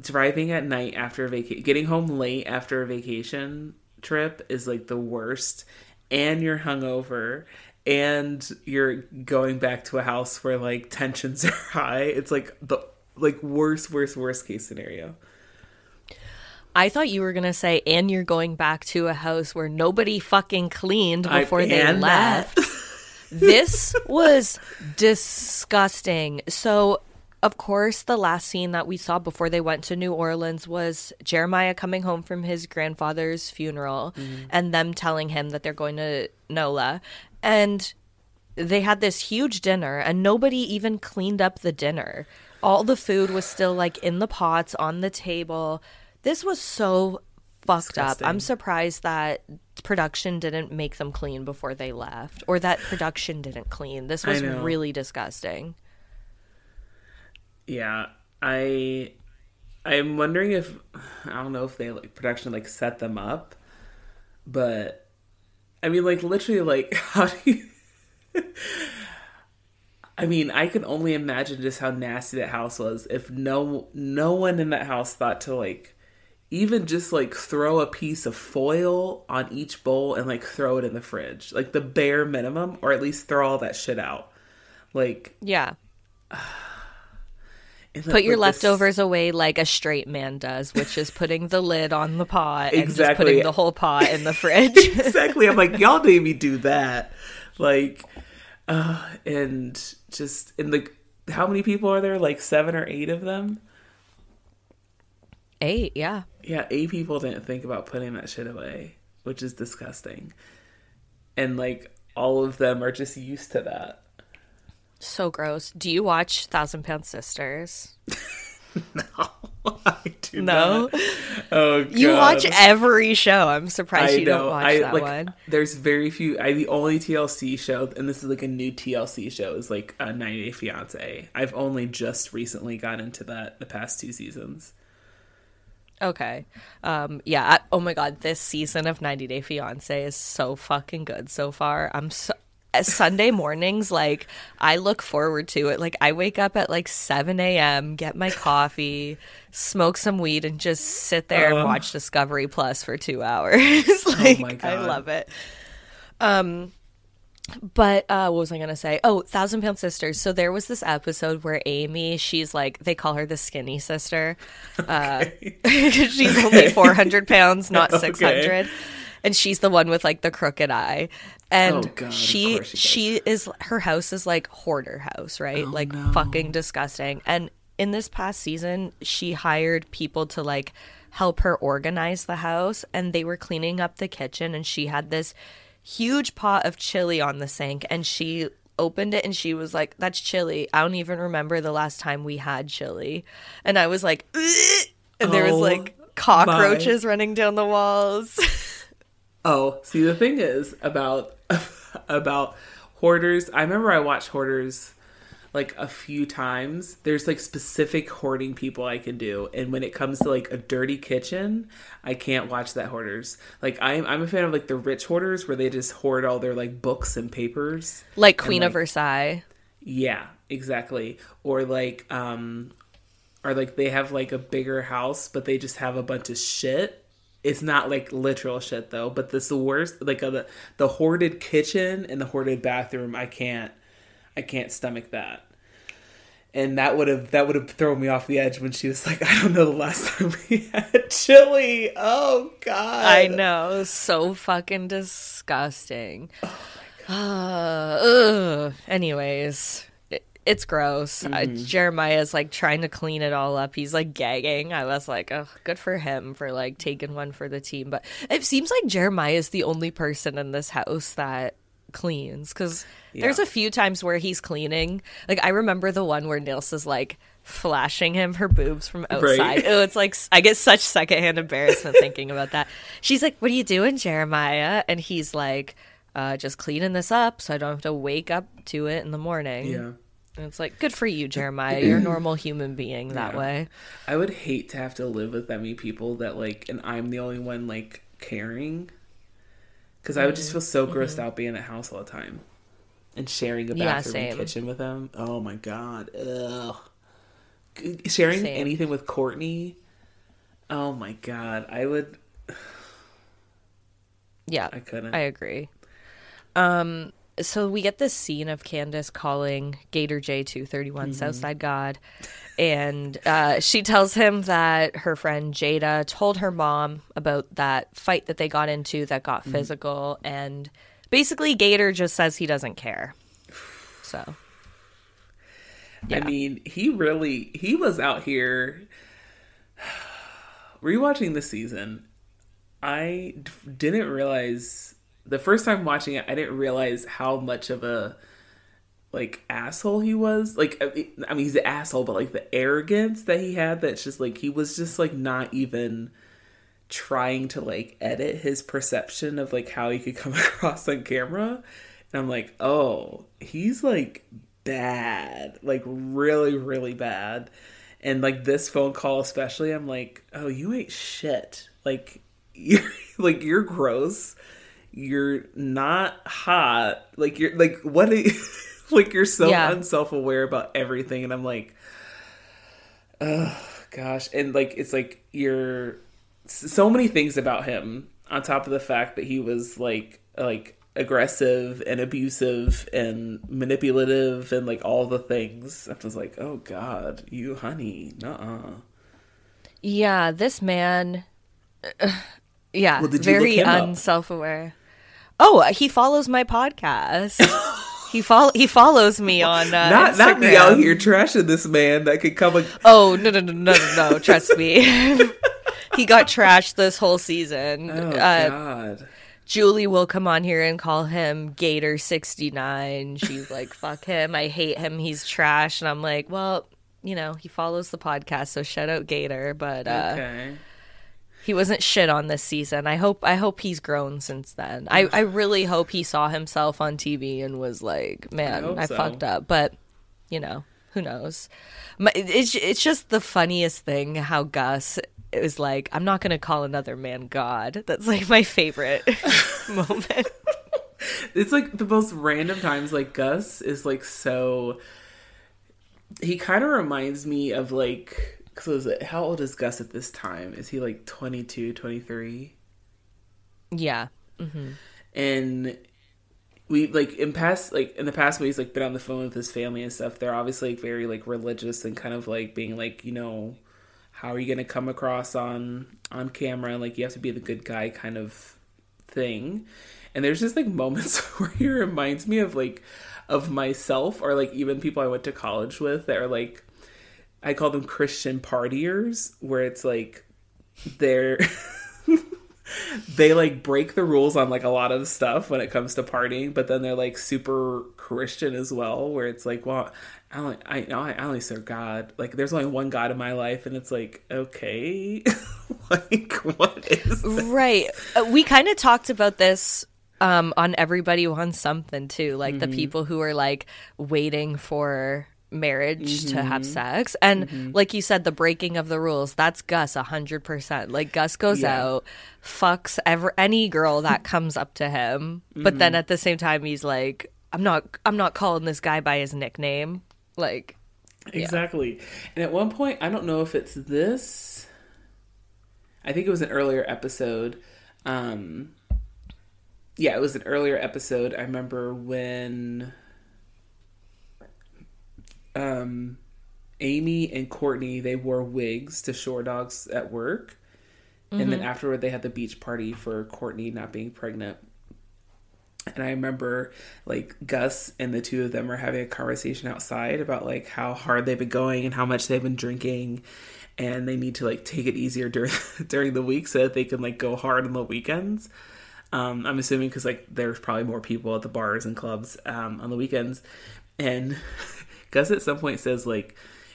Driving at night after a vacation, getting home late after a vacation trip is like the worst. And you're hungover, and you're going back to a house where like tensions are high. It's like the like worst, worst, worst case scenario. I thought you were going to say, and you're going back to a house where nobody fucking cleaned I- before they left. this was disgusting. So, of course, the last scene that we saw before they went to New Orleans was Jeremiah coming home from his grandfather's funeral and them telling him that they're going to NOLA. And they had this huge dinner and nobody even cleaned up the dinner. All the food was still like in the pots on the table. This was so fucked up. I'm surprised that production didn't make them clean before they left or that production didn't clean. This was really disgusting. Yeah, I I'm wondering if I don't know if they like production like set them up, but I mean like literally like how do you I mean, I can only imagine just how nasty that house was if no no one in that house thought to like even just like throw a piece of foil on each bowl and like throw it in the fridge. Like the bare minimum or at least throw all that shit out. Like Yeah. The- Put your like, this- leftovers away like a straight man does, which is putting the lid on the pot and just Exactly. putting the whole pot in the fridge. exactly. I'm like, y'all made me do that. Like, uh, and just in the how many people are there? Like seven or eight of them. Eight, yeah. Yeah, eight people didn't think about putting that shit away, which is disgusting. And like all of them are just used to that. So gross. Do you watch Thousand Pound Sisters? No, I do No? not. Oh, God. You watch every show. I'm surprised I you know. don't watch I that like. one. There's very few. I the only TLC show, and this is like a new TLC show, is like a 90 Day Fiance. I've only just recently got into that the past two seasons. Okay. Um yeah, I, oh my god, this season of 90 Day Fiancé is so fucking good so far. I'm so uh, Sunday mornings, like I look forward to it. Like I wake up at like 7 a.m., get my coffee, smoke some weed, and just sit there and watch Discovery Plus for two hours. like my I love it. Um, but uh, what was I gonna say? Oh, Thousand Pound Sisters. So there was this episode where Amy, she's like, they call her the skinny sister. Uh, she's only four hundred pounds, not six hundred, and she's the one with like the crooked eye. And Oh, God, she she she is her house is like hoarder house, right? Oh, like fucking disgusting. And in this past season, she hired people to like help her organize the house, and they were cleaning up the kitchen, and she had this huge pot of chili on the sink and she opened it and she was like that's chili i don't even remember the last time we had chili and i was like "Ugh!" and there was Oh like cockroaches running down the walls Oh, see the thing is about about hoarders. I remember I watched hoarders like a few times. There's like specific hoarding people I can do, and when it comes to like a dirty kitchen, I can't watch that hoarders. Like I'm I'm a fan of like the rich hoarders where they just hoard all their like books and papers. like queen of like- versailles Yeah, exactly. Or like um or like they have like a bigger house but they just have a bunch of shit. It's not like literal shit though, but this the worst like uh, the the hoarded kitchen and the hoarded bathroom, I can't I can't stomach that. And that would have that would have thrown me off the edge when she was like, I don't know the last time we had chili. Oh god. i know so fucking disgusting Oh, uh, ugh. anyways it's gross. Uh, jeremiah's like trying to clean it all up. He's like gagging. I was like oh good for him for like taking one for the team. But it seems like jeremiah is the only person in this house that cleans because there's a few times where he's cleaning. Like i remember the one where Nils is like flashing him her boobs from outside. Right. oh it's like i get such secondhand embarrassment thinking about that. She's like what are you doing jeremiah? And he's like uh, just cleaning this up so i don't have to wake up to it in the morning. Yeah. And it's like good for you jeremiah you're a normal human being that Yeah. way I would hate to have to live with that many people that like, and I'm the only one like caring. Because I would just feel so grossed out being at house all the time and sharing a Mm-hmm. Yeah, bathroom and kitchen with them. Oh my god, ugh. Sharing Same. anything with Kortni. Oh my god, I would. yeah I couldn't. I agree. Um, so we get this scene of Candace calling Gator J two thirty one Southside God, and uh, she tells him that her friend Jada told her mom about that fight that they got into that got physical, and basically Gator just says he doesn't care. So I mean, he really he was out here. Rewatching the season. I d- didn't realize the first time watching it. I didn't realize how much of a like asshole he was. Like, I mean, he's an asshole, but like the arrogance that he had. That's just like he was just like not even trying to like edit his perception of like how he could come across on camera. And I'm like, oh, he's like bad, like really, really bad. And like this phone call, especially, I'm like, oh, you ain't shit. Like, you're like you're gross. You're not hot. Like you're like what? Are you, like you're so Yeah. unself aware about everything. And I'm like, oh gosh. And like it's like you're so many things about him on top of the fact that he was like like aggressive and abusive and manipulative and like all the things. I was like, oh god, you honey, nuh-uh. Yeah, this man. yeah, Well, very look him unself-aware. Oh, he follows my podcast. he follow he follows me on uh, not not me out here trashing this man that could come. And, Oh no no no no no no! Trust me. he got trashed this whole season. oh uh, god. Julie will come on here and call him Gator sixty nine. She's like, "Fuck him! I hate him. He's trash." And I'm like, "Well, you know, he follows the podcast, so shout out Gator." But uh, Okay. He wasn't shit on this season. I hope I hope he's grown since then. I, I really hope he saw himself on TV and was like, "Man, hope I, so. fucked up." But you know, who knows? My, it's it's just the funniest thing how Gus is like, "I'm not gonna call another man God." That's like my favorite moment. It's like the most random times. Like Gus is like so. He kind of reminds me of like. Cause was it, how old is Gus at this time? Is he like 22, 23? Yeah, mm-hmm. and we like in past like in the past when he's like been on the phone with his family and stuff they're obviously like very like religious and kind of like being like you know how are you gonna come across on on camera like you have to be the good guy kind of thing and there's just like moments where he reminds me of like of myself or like even people i went to college with that are like i call them christian partiers where it's like they're they like break the rules on like a lot of stuff when it comes to partying, but then they're like super Christian as well, where it's like, well, I only I, I only serve God. Like, there's only one God in my life, and it's like, okay, like what is? This? right. Uh, we kind of talked about this um, on Everybody Wants Something too, like the people who are like waiting for marriage to have mm-hmm. sex and mm-hmm. like you said the breaking of the rules that's gus 100% like gus goes Yeah. out fucks ever any girl that comes up to him but then mm-hmm. at the same time he's like i'm not i'm not calling this guy by his nickname like Exactly. And at one point, I don't know if it's this. I think it was an earlier episode. Um, yeah, it was an earlier episode. I remember when um, Aimee and Kortni they wore wigs to Shore Dogs at work, and then afterward they had the beach party for Kortni not being pregnant. And I remember like Gus and the two of them are having a conversation outside about like how hard they've been going and how much they've been drinking and they need to like take it easier during during the week so that they can like go hard on the weekends. Um, I'm assuming because like there's probably more people at the bars and clubs um, on the weekends. And Gus at some point says like,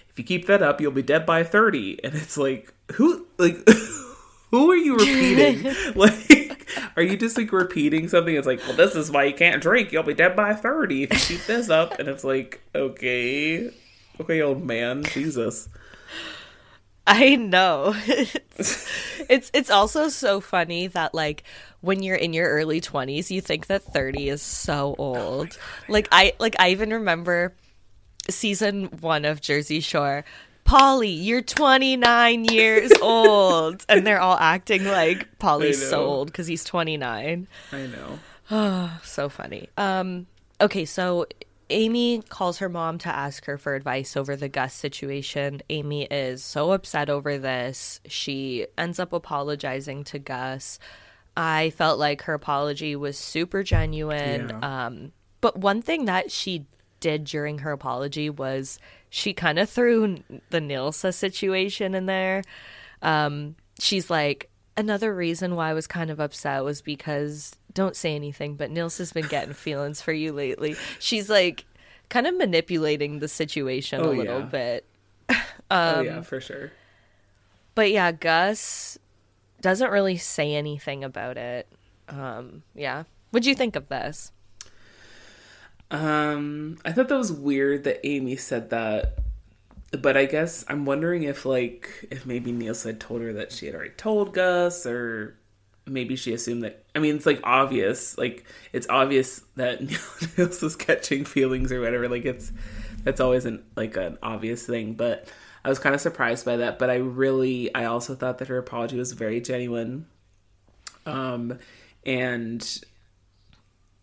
"If you keep that up, you'll be dead by 30." And it's like, who like who are you repeating? like, are you just like repeating something? It's like, well, this is why you can't drink. You'll be dead by 30 if you keep this up. And it's like, okay, okay, old man, Jesus. I know. it's, it's it's also so funny that like when you're in your early 20s, you think that 30 is so oh old. like I like I even remember season 1 of Jersey Shore. Pauly, you're 29 years old. And they're all acting like Pauly's so old cuz he's 29. I know. Oh, so funny. Um okay, so Aimee calls her mom to ask her for advice over the Gus situation. Aimee is so upset over this. She ends up apologizing to Gus. I felt like her apology was super genuine. Yeah. Um but one thing that she did during her apology was she kind of threw the Nilsa situation in there. Um she's like another reason why I was kind of upset was because don't say anything, but Nilsa's been getting feelings for you lately. She's like kind of manipulating the situation Oh, a little yeah. bit. oh, Um, yeah, for sure. But yeah, Gus doesn't really say anything about it. Um, yeah. What'd you think of this? Um, I thought that was weird that Aimee said that, but I guess I'm wondering if like if maybe Niels had told her that she had already told Gus, or maybe she assumed that. I mean, it's like obvious, like it's obvious that Niels is catching feelings or whatever. Like it's that's always an like an obvious thing, but I was kind of surprised by that. But I really, I also thought that her apology was very genuine. Um, and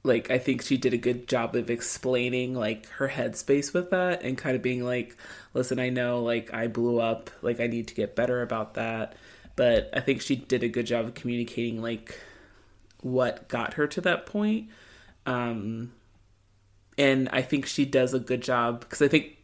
like I think she did a good job of explaining like her headspace with that and kind of being like, listen, I know like I blew up, like I need to get better about that. But I think she did a good job of communicating like what got her to that point. Um and I think she does a good job because I think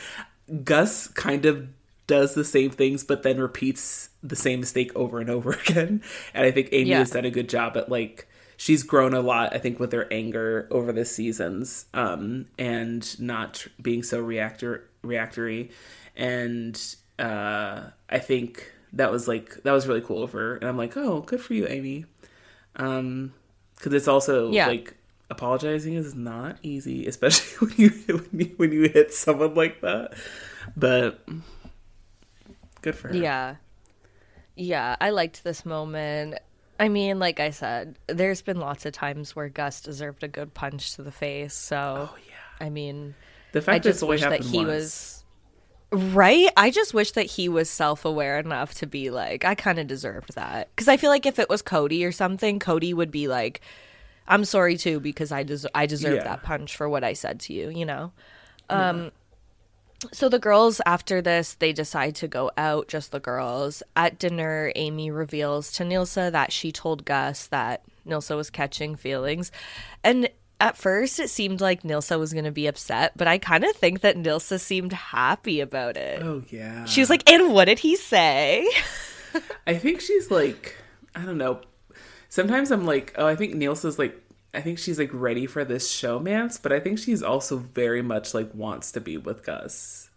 Gus kind of does the same things but then repeats the same mistake over and over again. And I think Aimee Yeah. has done a good job at like she's grown a lot, I think, with her anger over the seasons, um, and not being so reactor reactory. And uh I think that was like that was really cool of her. And I'm like, oh, good for you, Aimee. Um because it's also Yeah. like apologizing is not easy, especially when you when you when you hit someone like that. But good for her. Yeah. Yeah, I liked this moment. I mean, like I said, there's been lots of times where Gus deserved a good punch to the face. So, Oh yeah. I mean, The fact that it's just wish that he once. was right. I just wish that he was self-aware enough to be like, I kind of deserved that. Because I feel like if it was Codi or something, Codi would be like, "I'm sorry too because I des- I deserve Yeah. that punch for what I said to you." You know. Um. So the girls after this, they decide to go out, just the girls. At dinner, Aimee reveals to Nilsa that she told Gus that Nilsa was catching feelings. And at first it seemed like Nilsa was going to be upset, but I kind of think that Nilsa seemed happy about it. Oh yeah. She was like, "And what did he say?" I think she's like, I don't know. Sometimes I'm like, oh, I think nilsa's like, I think she's like ready for this showmance, but I think she's also very much like wants to be with Gus.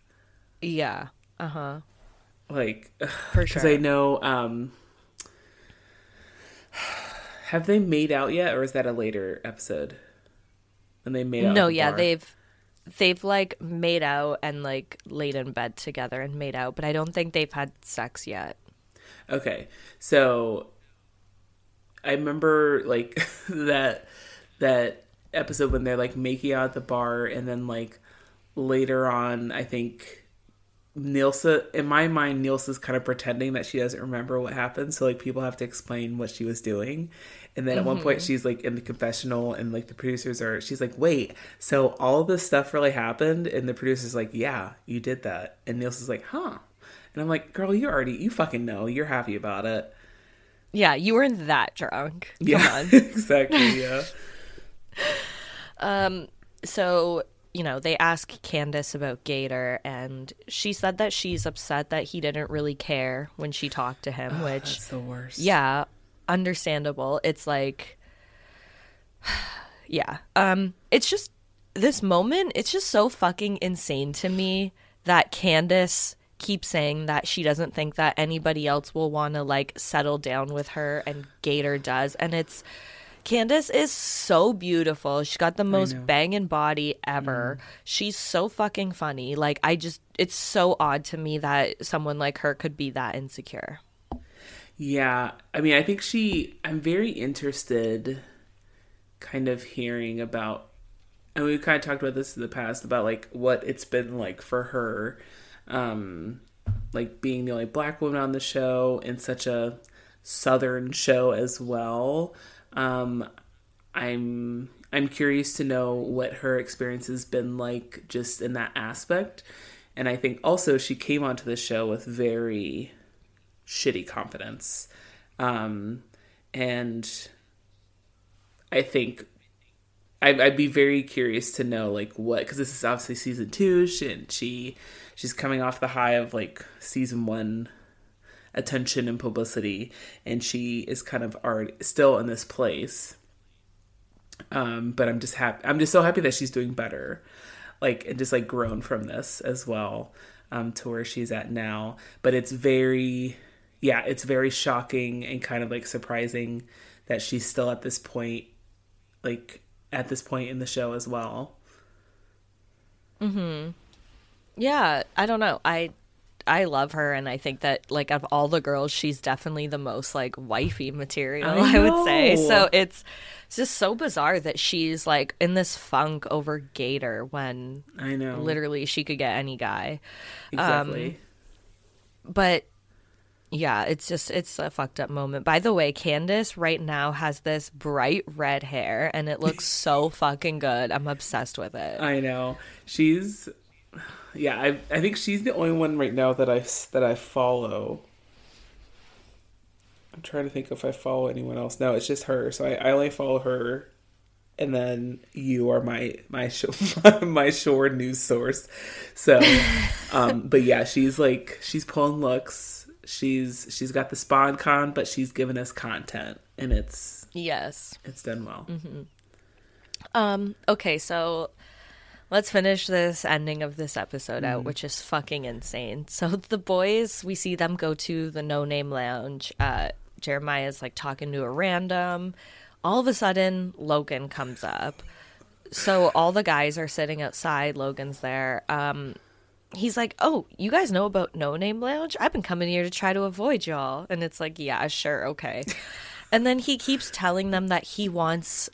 yeah. Uh-huh. Like, For because sure. I know, um, have they made out yet, or is that a later episode? And they made out. No, the yeah, bar? they've they've like made out and like laid in bed together and made out, but I don't think they've had sex yet. Okay. So I remember like that that episode when they're like making out at the bar and then like later on I think Nilsa in my mind Nilsa's kind of pretending that she doesn't remember what happened. So like people have to explain what she was doing. And then at one point mm-hmm. she's like in the confessional and like the producers are she's like wait so all this stuff really happened? And the producer's like yeah you did that. And Nilsa's like huh. And I'm like girl you already you fucking know. You're happy about it. Yeah, you weren't that drunk. Come yeah on. exactly yeah so you know they ask candace about gator and she said that she's upset that he didn't really care when she talked to him which that's the worst. Yeah understandable. It's like yeah. Um it's just this moment it's just so fucking insane to me that candace keeps saying that she doesn't think that anybody else will want to like settle down with her and gator does and it's Candace is so beautiful. She's got the most banging body ever. She's so fucking funny. Like I just it's so odd to me that someone like her could be that insecure. Yeah, I mean, I think she. I'm very interested, kind of hearing about, and we've kind of talked about this in the past about like what it's been like for her, um, like being the only black woman on the show in such a southern show as well. Um, I'm I'm curious to know what her experience has been like just in that aspect, and I think also she came onto the show with very shitty confidence. Um, and I think I'd, I'd be very curious to know like what because this is obviously season two. She, and she she's coming off the high of like season one attention and publicity, and she is kind of already still in this place. Um, but I'm just happy. I'm just so happy that she's doing better, like and just like grown from this as well, um, to where she's at now. But it's very, yeah, it's very shocking and kind of like surprising that she's still at this point, like at this point in the show as well. Hmm. Yeah, I don't know. I I love her and I think that like of all the girls she's definitely the most like wifey material, I I, would say. So it's it's just so bizarre that she's like in this funk over Gator when I know, literally she could get any guy. exactly. Um, but Yeah, it's just it's a fucked up moment. By the way, Candace right now has this bright red hair and it looks so fucking good. I'm obsessed with it. I know she's, yeah. I I think she's the only one right now that I that I follow. I'm trying to think if I follow anyone else. No, it's just her. So I, I only follow her, and then you are my my show, my shore news source. So, um, but yeah, she's like she's pulling looks. She's she's got the spawn con, but she's given us content, and it's Yes. it's done well. Mm-hmm. Um okay, so let's finish this ending of this episode out, which is fucking insane. So the boys, we see them go to the no name lounge. Uh Jeremiah's like talking to a random. All of a sudden, Logan comes up. So all the guys are sitting outside, Logan's there. Um he's like, "Oh, you guys know about No Name Lounge? I've been coming here to try to avoid y'all." And it's like, "Yeah, sure, okay." and then he keeps telling them that he wants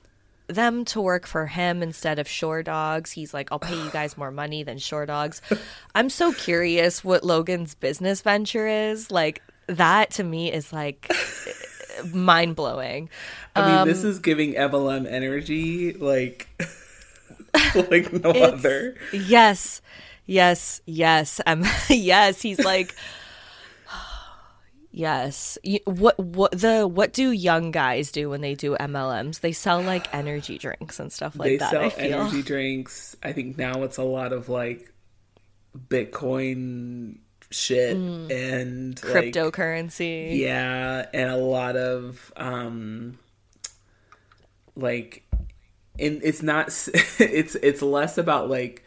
them to work for him instead of Shore Dogs. He's like, "I'll pay you guys more money than Shore Dogs." I'm so curious what Logan's business venture is. Like that to me is like mind blowing. I mean, this is giving MLM energy like like no other. Yes, yes, yes. Um, yes. He's like, yes. What what the what do young guys do when they do MLMs? They sell like energy drinks and stuff like they that. sell I feel. energy drinks. I think now it's a lot of like Bitcoin shit and like, Cryptocurrency. yeah, and a lot of um like and it's not it's it's less about like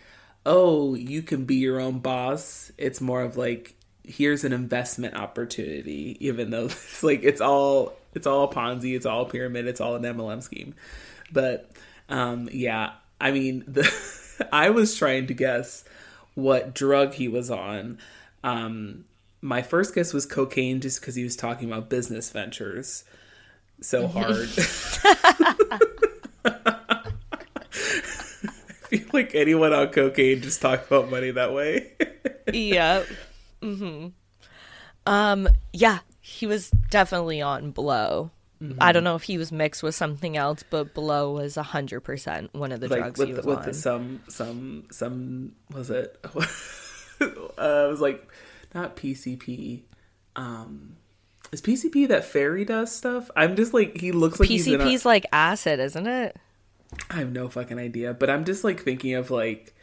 oh, you can be your own boss. It's more of like here's an investment opportunity even though it's like it's all it's all Ponzi, it's all pyramid, it's all an MLM scheme. But um yeah, I mean the I was trying to guess what drug he was on. Um my first guess was cocaine just because he was talking about business ventures so hard. I feel like anyone on cocaine just talk about money that way. yeah. Hmm Um. Yeah. He was definitely on blow. Mm-hmm. I don't know if he was mixed with something else, but blow was hundred percent one of the like drugs with he the, was with on. the, some some some was it? uh, it was like not PCP. Um, is PCP that fairy dust stuff? I'm just like he looks like he's in a- PCP's like acid, isn't it? I have no fucking idea, but I'm just like thinking of like,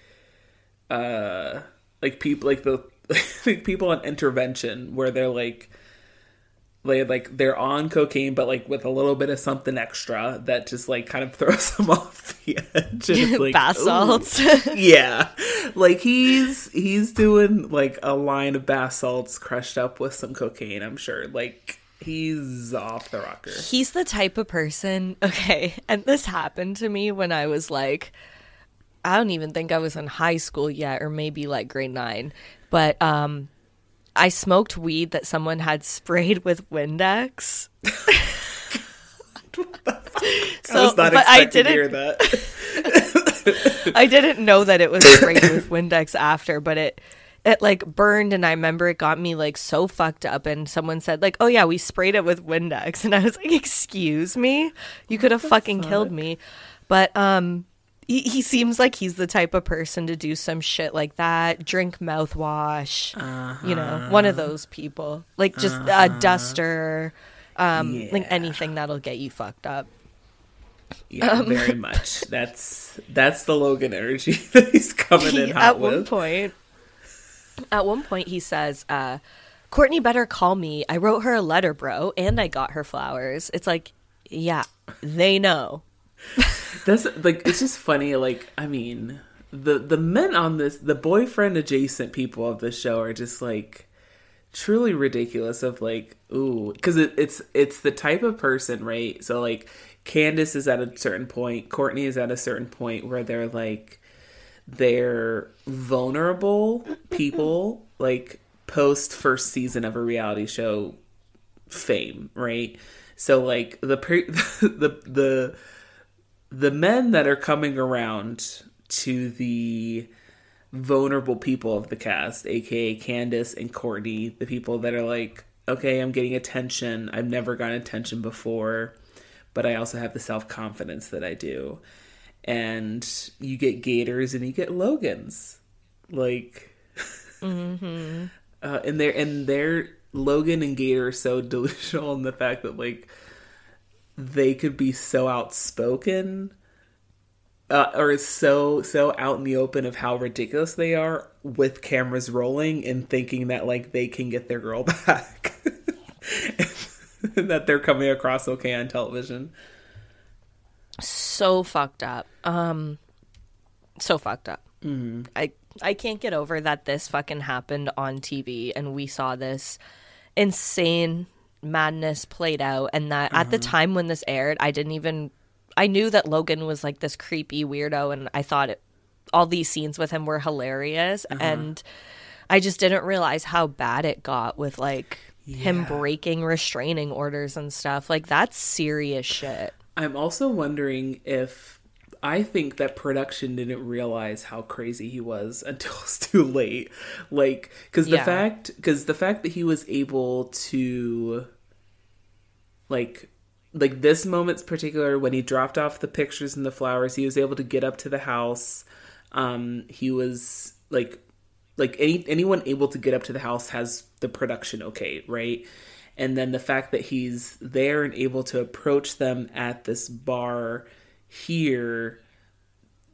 uh, like people like the like people on intervention where they're like, they like they're on cocaine, but like with a little bit of something extra that just like kind of throws them off the edge. And like, Bath salts. yeah, like he's he's doing like a line of bath salts crushed up with some cocaine. I'm sure, like he's off the rocker. He's the type of person, okay, and this happened to me when I was like, I don't even think I was in high school yet, or maybe like grade nine. But um, I smoked weed that someone had sprayed with Windex. so, I was not but I to hear didn't. that. I didn't know that it was sprayed with Windex after, but it it like burned and I remember it got me like so fucked up and someone said like, "Oh yeah, we sprayed it with Windex." And I was like, "Excuse me? You could have fucking killed me." But um he, he seems like he's the type of person to do some shit like that, drink mouthwash, you know, one of those people. Like just a duster, um like anything that'll get you fucked up. Yeah, Um, very much. That's that's the Logan energy that he's coming in hot at one point at one point he says uh Kortni better call me. I wrote her a letter bro and i got her flowers. It's like yeah they know That's like it's just funny. Like I mean, the the men on this, the boyfriend adjacent people of this show are just like truly ridiculous. Of like, ooh, because it, it's it's the type of person, right? So like, Candace is at a certain point, Kortni is at a certain point where they're like they're vulnerable people, like post first season of a reality show fame, right? So like the per- the the the men that are coming around to the vulnerable people of the cast, aka Candace and Kortni, the people that are like, okay, I'm getting attention. I've never gotten attention before, but I also have the self confidence that I do. And you get Gators and you get Logans. Like, Mm-hmm. uh, and they're, and they're, Logan and Gator are so delusional in the fact that, like, they could be so outspoken uh, or so so out in the open of how ridiculous they are with cameras rolling and thinking that like they can get their girl back that they're coming across okay on television so fucked up. Um, so fucked up. I I can't get over that this fucking happened on TV and we saw this insane madness played out and that at the mm-hmm. time when this aired, I didn't even I knew that Logan was like this creepy weirdo and I thought it, all these scenes with him were hilarious mm-hmm. and I just didn't realize how bad it got with like him breaking restraining orders and stuff. Like that's serious shit. i'm also wondering if i think that production didn't realize how crazy he was until it's too late like because the Yeah. fact because the fact that he was able to like like this moment's particular when he dropped off the pictures and the flowers he was able to get up to the house. Um he was like like any anyone able to get up to the house has the production okay right? And then the fact that he's there and able to approach them at this bar here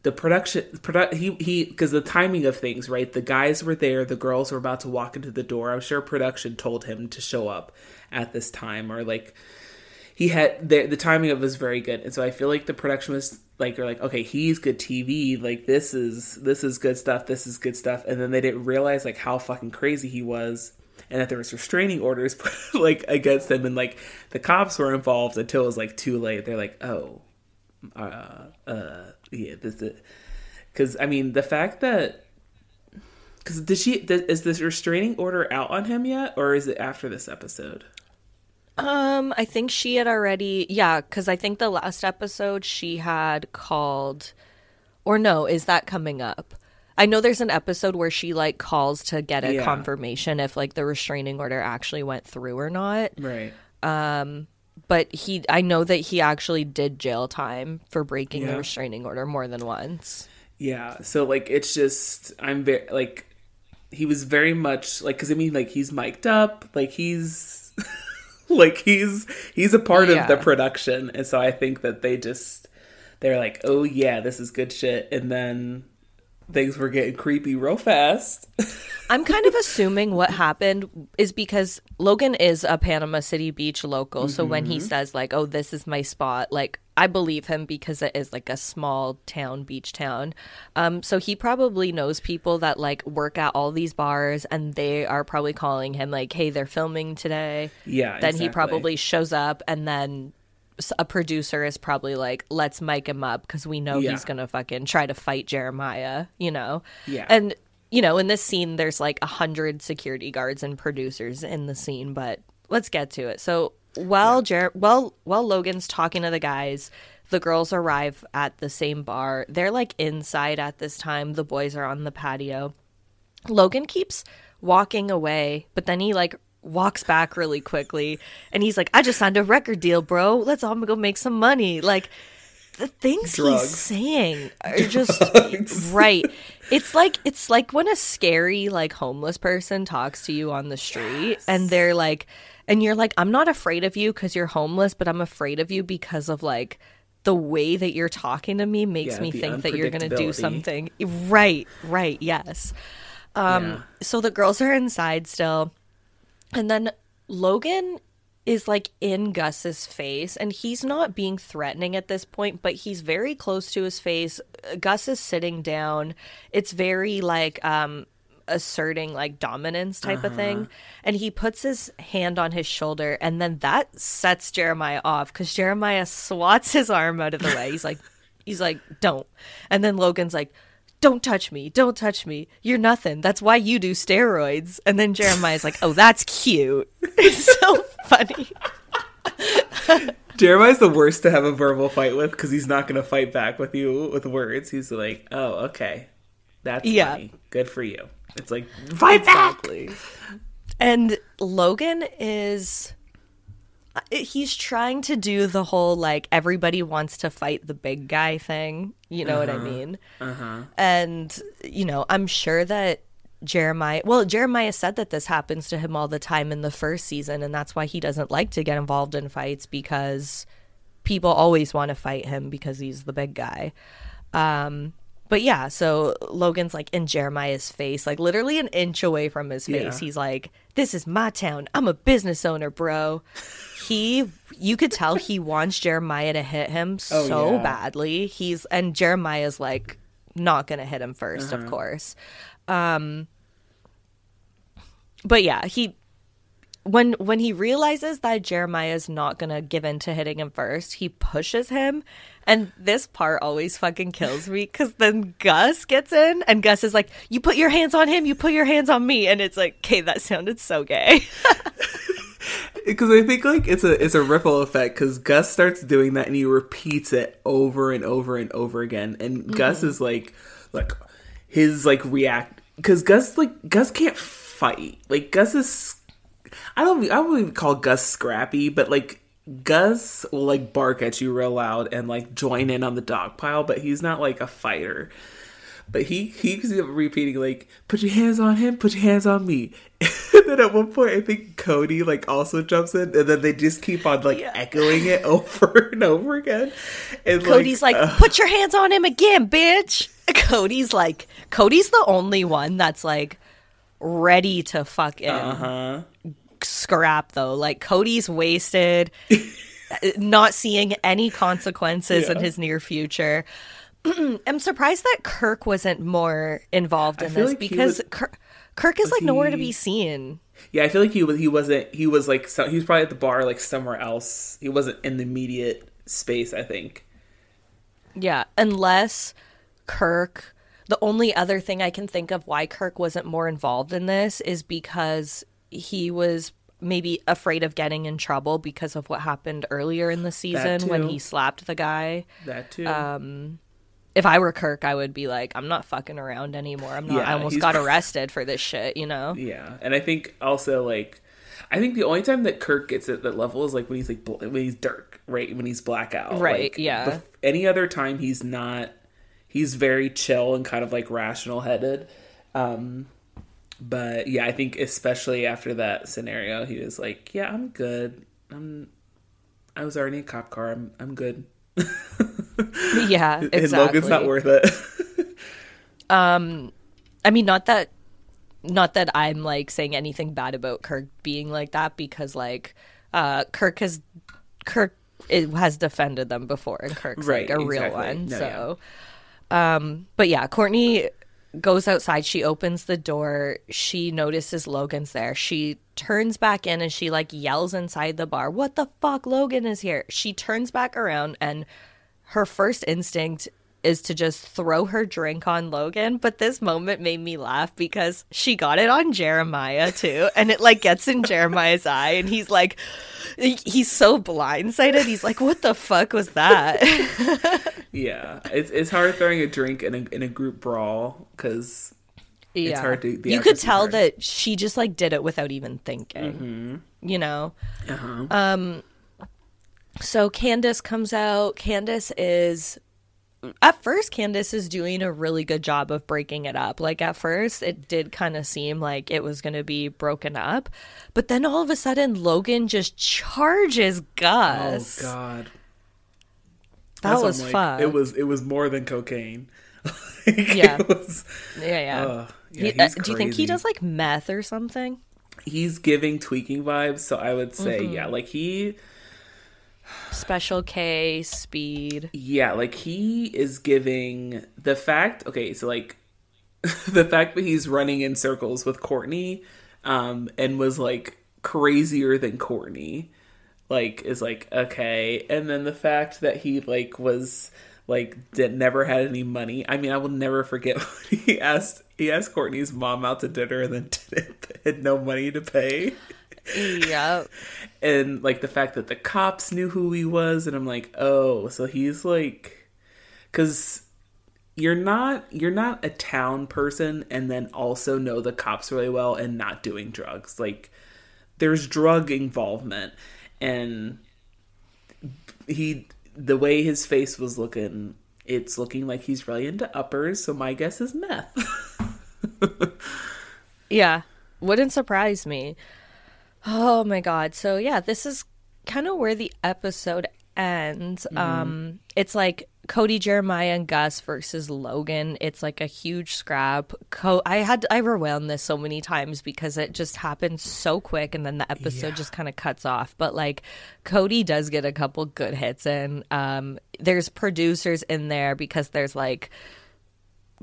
the production produ- he he because the timing of things right? The guys were there the girls were about to walk into the door. I'm sure production told him to show up at this time or like he had the the timing of it was very good. And so i feel like the production was like you're like okay he's good tv like this is this is good stuff. This is good stuff. And then they didn't realize like how fucking crazy he was and that there was restraining orders put like against him. And like the cops were involved until it was like too late. They're like oh uh uh yeah this is because i mean the fact that because did she is this restraining order out on him yet? Or is it after this episode Um, I think she had already, yeah, because I think the last episode she had called, or no, is that coming up? I know there's an episode where she like calls to get a Yeah. confirmation if like the restraining order actually went through or not. right Um, But he, I know that he actually did jail time for breaking the restraining order more than once. Yeah, so like it's just I'm very like he was very much like because I mean like he's mic'd up, like he's like he's he's a part Yeah. of the production, and so I think that they just they're like, oh yeah, this is good shit, and then things were getting creepy real fast. I'm kind of assuming what happened is because Logan is a Panama City Beach local. So when Mm-hmm. he says, like, oh, this is my spot, like, I believe him because it is like a small town, beach town. Um, so he probably knows people that like work at all these bars and they are probably calling him, like, hey, they're filming today. Yeah, Then he probably shows up and then a producer is probably like, let's mic him up because we know Yeah. he's going to fucking try to fight Jeremiah, you know? Yeah. And you know, in this scene, there's like a hundred security guards and producers in the scene, but let's get to it. So while Jer- while while Logan's talking to the guys, the girls arrive at the same bar. They're like inside at this time. The boys are on the patio. Logan keeps walking away, but then he like walks back really quickly and he's like, I just signed a record deal, bro. Let's all go make some money. Like the things Drugs. he's saying are just right. It's like it's like when a scary like homeless person talks to you on the street and they're like and you're like I'm not afraid of you cuz you're homeless, but I'm afraid of you because of like the way that you're talking to me makes Yeah, me think that you're going to do something. Right, right, yes. Um Yeah. so the girls are inside still. And then Logan is like in Gus's face and he's not being threatening at this point, but he's very close to his face. Gus is sitting down. It's very like um asserting like dominance type of thing. Uh-huh. And he puts his hand on his shoulder and then that sets Jeremiah off cuz Jeremiah swats his arm out of the way. He's like he's like don't. And then Logan's like don't touch me. Don't touch me. You're nothing. That's why you do steroids. And then Jeremiah's like, oh, that's cute. It's so funny. Jeremiah's the worst to have a verbal fight with because he's not going to fight back with you with words. He's like, oh, okay, that's Yeah. funny. Good for you. It's like fight back. And Logan is he's trying to do the whole like everybody wants to fight the big guy thing. You know what I mean? Uh-huh. And you know, I'm sure that Jeremiah, well, Jeremiah said that this happens to him all the time in the first season, and that's why he doesn't like to get involved in fights because people always want to fight him because he's the big guy. Um, but yeah, so Logan's like in Jeremiah's face, like literally an inch away from his face. Yeah. He's like, "This is my town. I'm a business owner, bro." he, you could tell he wants Jeremiah to hit him Oh, so yeah. badly. He's and Jeremiah's like not gonna hit him 1st Uh-huh. of course. Um, but yeah, he when when he realizes that Jeremiah is not gonna give in to hitting him first, he pushes him, and this part always fucking kills me because then Gus gets in, and Gus is like, "You put your hands on him, you put your hands on me," and it's like, "Okay, that sounded so gay." because I think like it's a it's a ripple effect because Gus starts doing that and he repeats it over and over and over again, and mm-hmm. Gus is like like his like react because Gus like Gus can't fight. Like Gus is I don't I wouldn't even call Gus scrappy, but like Gus will like bark at you real loud and like join in on the dog pile, but he's not like a fighter. But he he keeps repeating like, "Put your hands on him, put your hands on me." and then at one point, I think Codi like also jumps in, and then they just keep on like Yeah. echoing it over and over again. And Codi's like, uh, "Put your hands on him again, bitch." Codi's like, Codi's the only one that's like ready to fucking uh-huh. Scrap though. Like Codi's wasted, uh, not seeing any consequences in his near future. I'm surprised that Kirk wasn't more involved in this like because was- Kirk, Kirk is like nowhere to be seen. Yeah, I feel like he was he wasn't he was like so, he was probably at the bar like somewhere else. He wasn't in the immediate space. I think. Yeah, unless Kirk. The only other thing I can think of why Kirk wasn't more involved in this is because he was maybe afraid of getting in trouble because of what happened earlier in the season when he slapped the guy. That too. Um, If I were Kirk, I would be like, I'm not fucking around anymore. I'm not. Yeah, I almost got arrested for this shit. You know? Yeah, and I think also like, I think the only time that Kirk gets at that level is like when he's like bl- when he's dark, right? When he's blackout, Right, Like, yeah. any other time he's not. He's very chill and kind of like rational headed. Um, but yeah, I think especially after that scenario, he was like, "Yeah, I'm good. I'm. I was already in a cop car. I'm. I'm good." Yeah, exactly. And Logan's not worth it. Um, I mean, not that, not that I'm like saying anything bad about Kirk being like that because like, uh, Kirk has, Kirk it has defended them before, and Kirk's Right, like a real one. No, so, um, but yeah, Kortni goes outside. She opens the door. She notices Logan's there. She turns back in and she like yells inside the bar, "What the fuck? Logan is here!" She turns back around and her first instinct is to just throw her drink on Logan, but this moment made me laugh because she got it on Jeremiah too, and it like gets in Jeremiah's eye, and he's like, he's so blindsided. He's like, "What the fuck was that?" yeah, it's it's hard throwing a drink in a in a group brawl because yeah, hard to- you could tell hard. that she just like did it without even thinking. You know, uh-huh. So Candace comes out. Candace is at first Candace is doing a really good job of breaking it up. Like at first it did kind of seem like it was going to be broken up, but then all of a sudden Logan just charges Gus. oh god, that That's was like, fun. It was it was more than cocaine. Like, Yeah. was, yeah, yeah. uh, yeah, He- uh, do you think he does like meth or something? He's giving tweaking vibes, so I would say Mm-hmm. yeah, like he Special K speed. yeah, like he is giving the fact. Okay, so like the fact that he's running in circles with Kortni, um, and was like crazier than Kortni, like is like okay, and then the fact that he like was like did never had any money. I mean, I will never forget he asked he asked Kortni's mom out to dinner and then had no money to pay. Yep. and like the fact that the cops knew who he was and i'm like oh so he's like because you're not you're not a town person and then also know the cops really well and not doing drugs. Like there's drug involvement and he the way his face was looking it's looking like he's really into uppers so my guess is meth Yeah, wouldn't surprise me. Oh my god. So yeah, this is kind of where the episode ends. Um it's like Codi Jeremiah and Gus versus Logan. It's like a huge scrap. Co- I had I rewound this so many times because it just happened so quick and then the episode Yeah. just kind of cuts off. But like Codi does get a couple good hits in. Um there's producers in there because there's like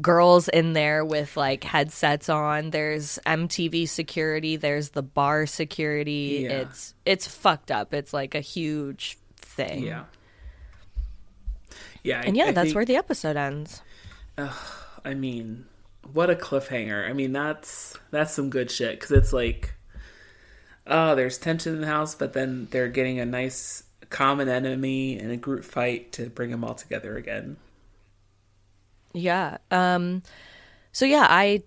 girls in there with like headsets on. There's mtv security. There's the bar security. Yeah. it's it's fucked up. It's like a huge thing. Yeah. Yeah and yeah that's where the episode ends. I mean, what a cliffhanger. I mean, that's that's some good shit because it's like, oh, there's tension in the house, but then they're getting a nice common enemy and a group fight to bring them all together again. Yeah um so yeah i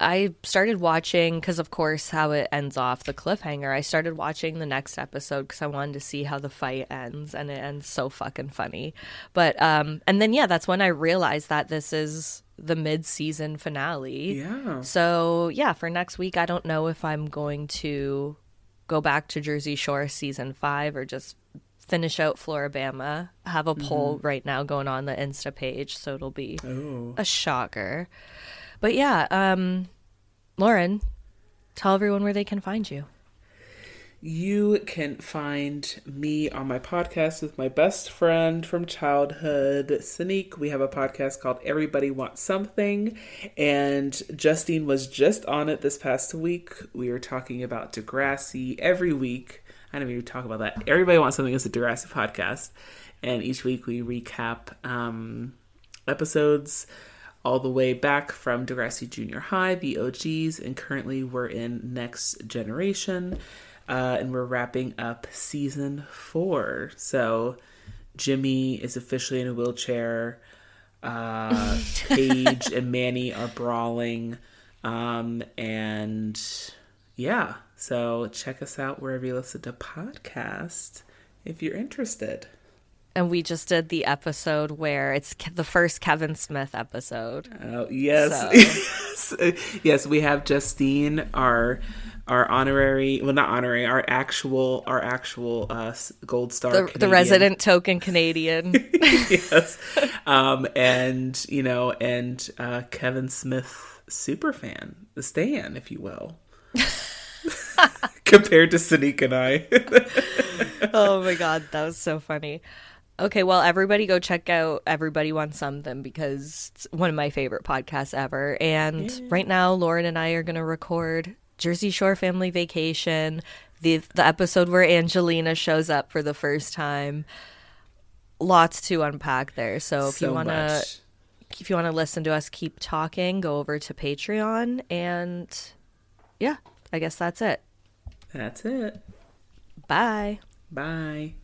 i started watching because of course how it ends off the cliffhanger. I started watching the next episode because i wanted to see how the fight ends and it ends so fucking funny. But um and then yeah that's when i realized that this is the mid-season finale. Yeah. So, yeah, for next week, I don't know if I'm going to go back to Jersey Shore season five or just finish out Floribama. I have a poll right now going on the Insta page, so it'll be Oh. a shocker. But yeah, um, Lauren, tell everyone where they can find you. You can find me on my podcast with my best friend from childhood, Sanique. We have a podcast called Everybody Wants Something, and Justine was just on it this past week. We were talking about Degrassi every week. I don't even talk about that. Everybody Wants Something is a Degrassi podcast, and each week we recap um, episodes all the way back from Degrassi Junior High, the OGs, and currently we're in Next Generation, uh, and we're wrapping up season four. So Jimmy is officially in a wheelchair. Uh, Paige and Manny are brawling, um, and yeah. So check us out wherever you listen to podcasts if you're interested. And we just did the episode where it's the first Kevin Smith episode. Oh yes, yes, yes. We have Justine, our our honorary, well, not honorary, our actual, our actual uh, gold star, The, the resident token Canadian. yes, um, and you know, and uh, Kevin Smith super fan, the Stan, if you will, compared to Sadiq and I. oh my god, that was so funny. Okay, well, everybody go check out Everybody Wants Something because it's one of my favorite podcasts ever. And right now, Lauren and I are going to record Jersey Shore Family Vacation, the the episode where Angelina shows up for the first time. Lots to unpack there. So if you want to if you want to listen to us keep talking, go over to Patreon and yeah, I guess that's it. That's it. Bye. Bye.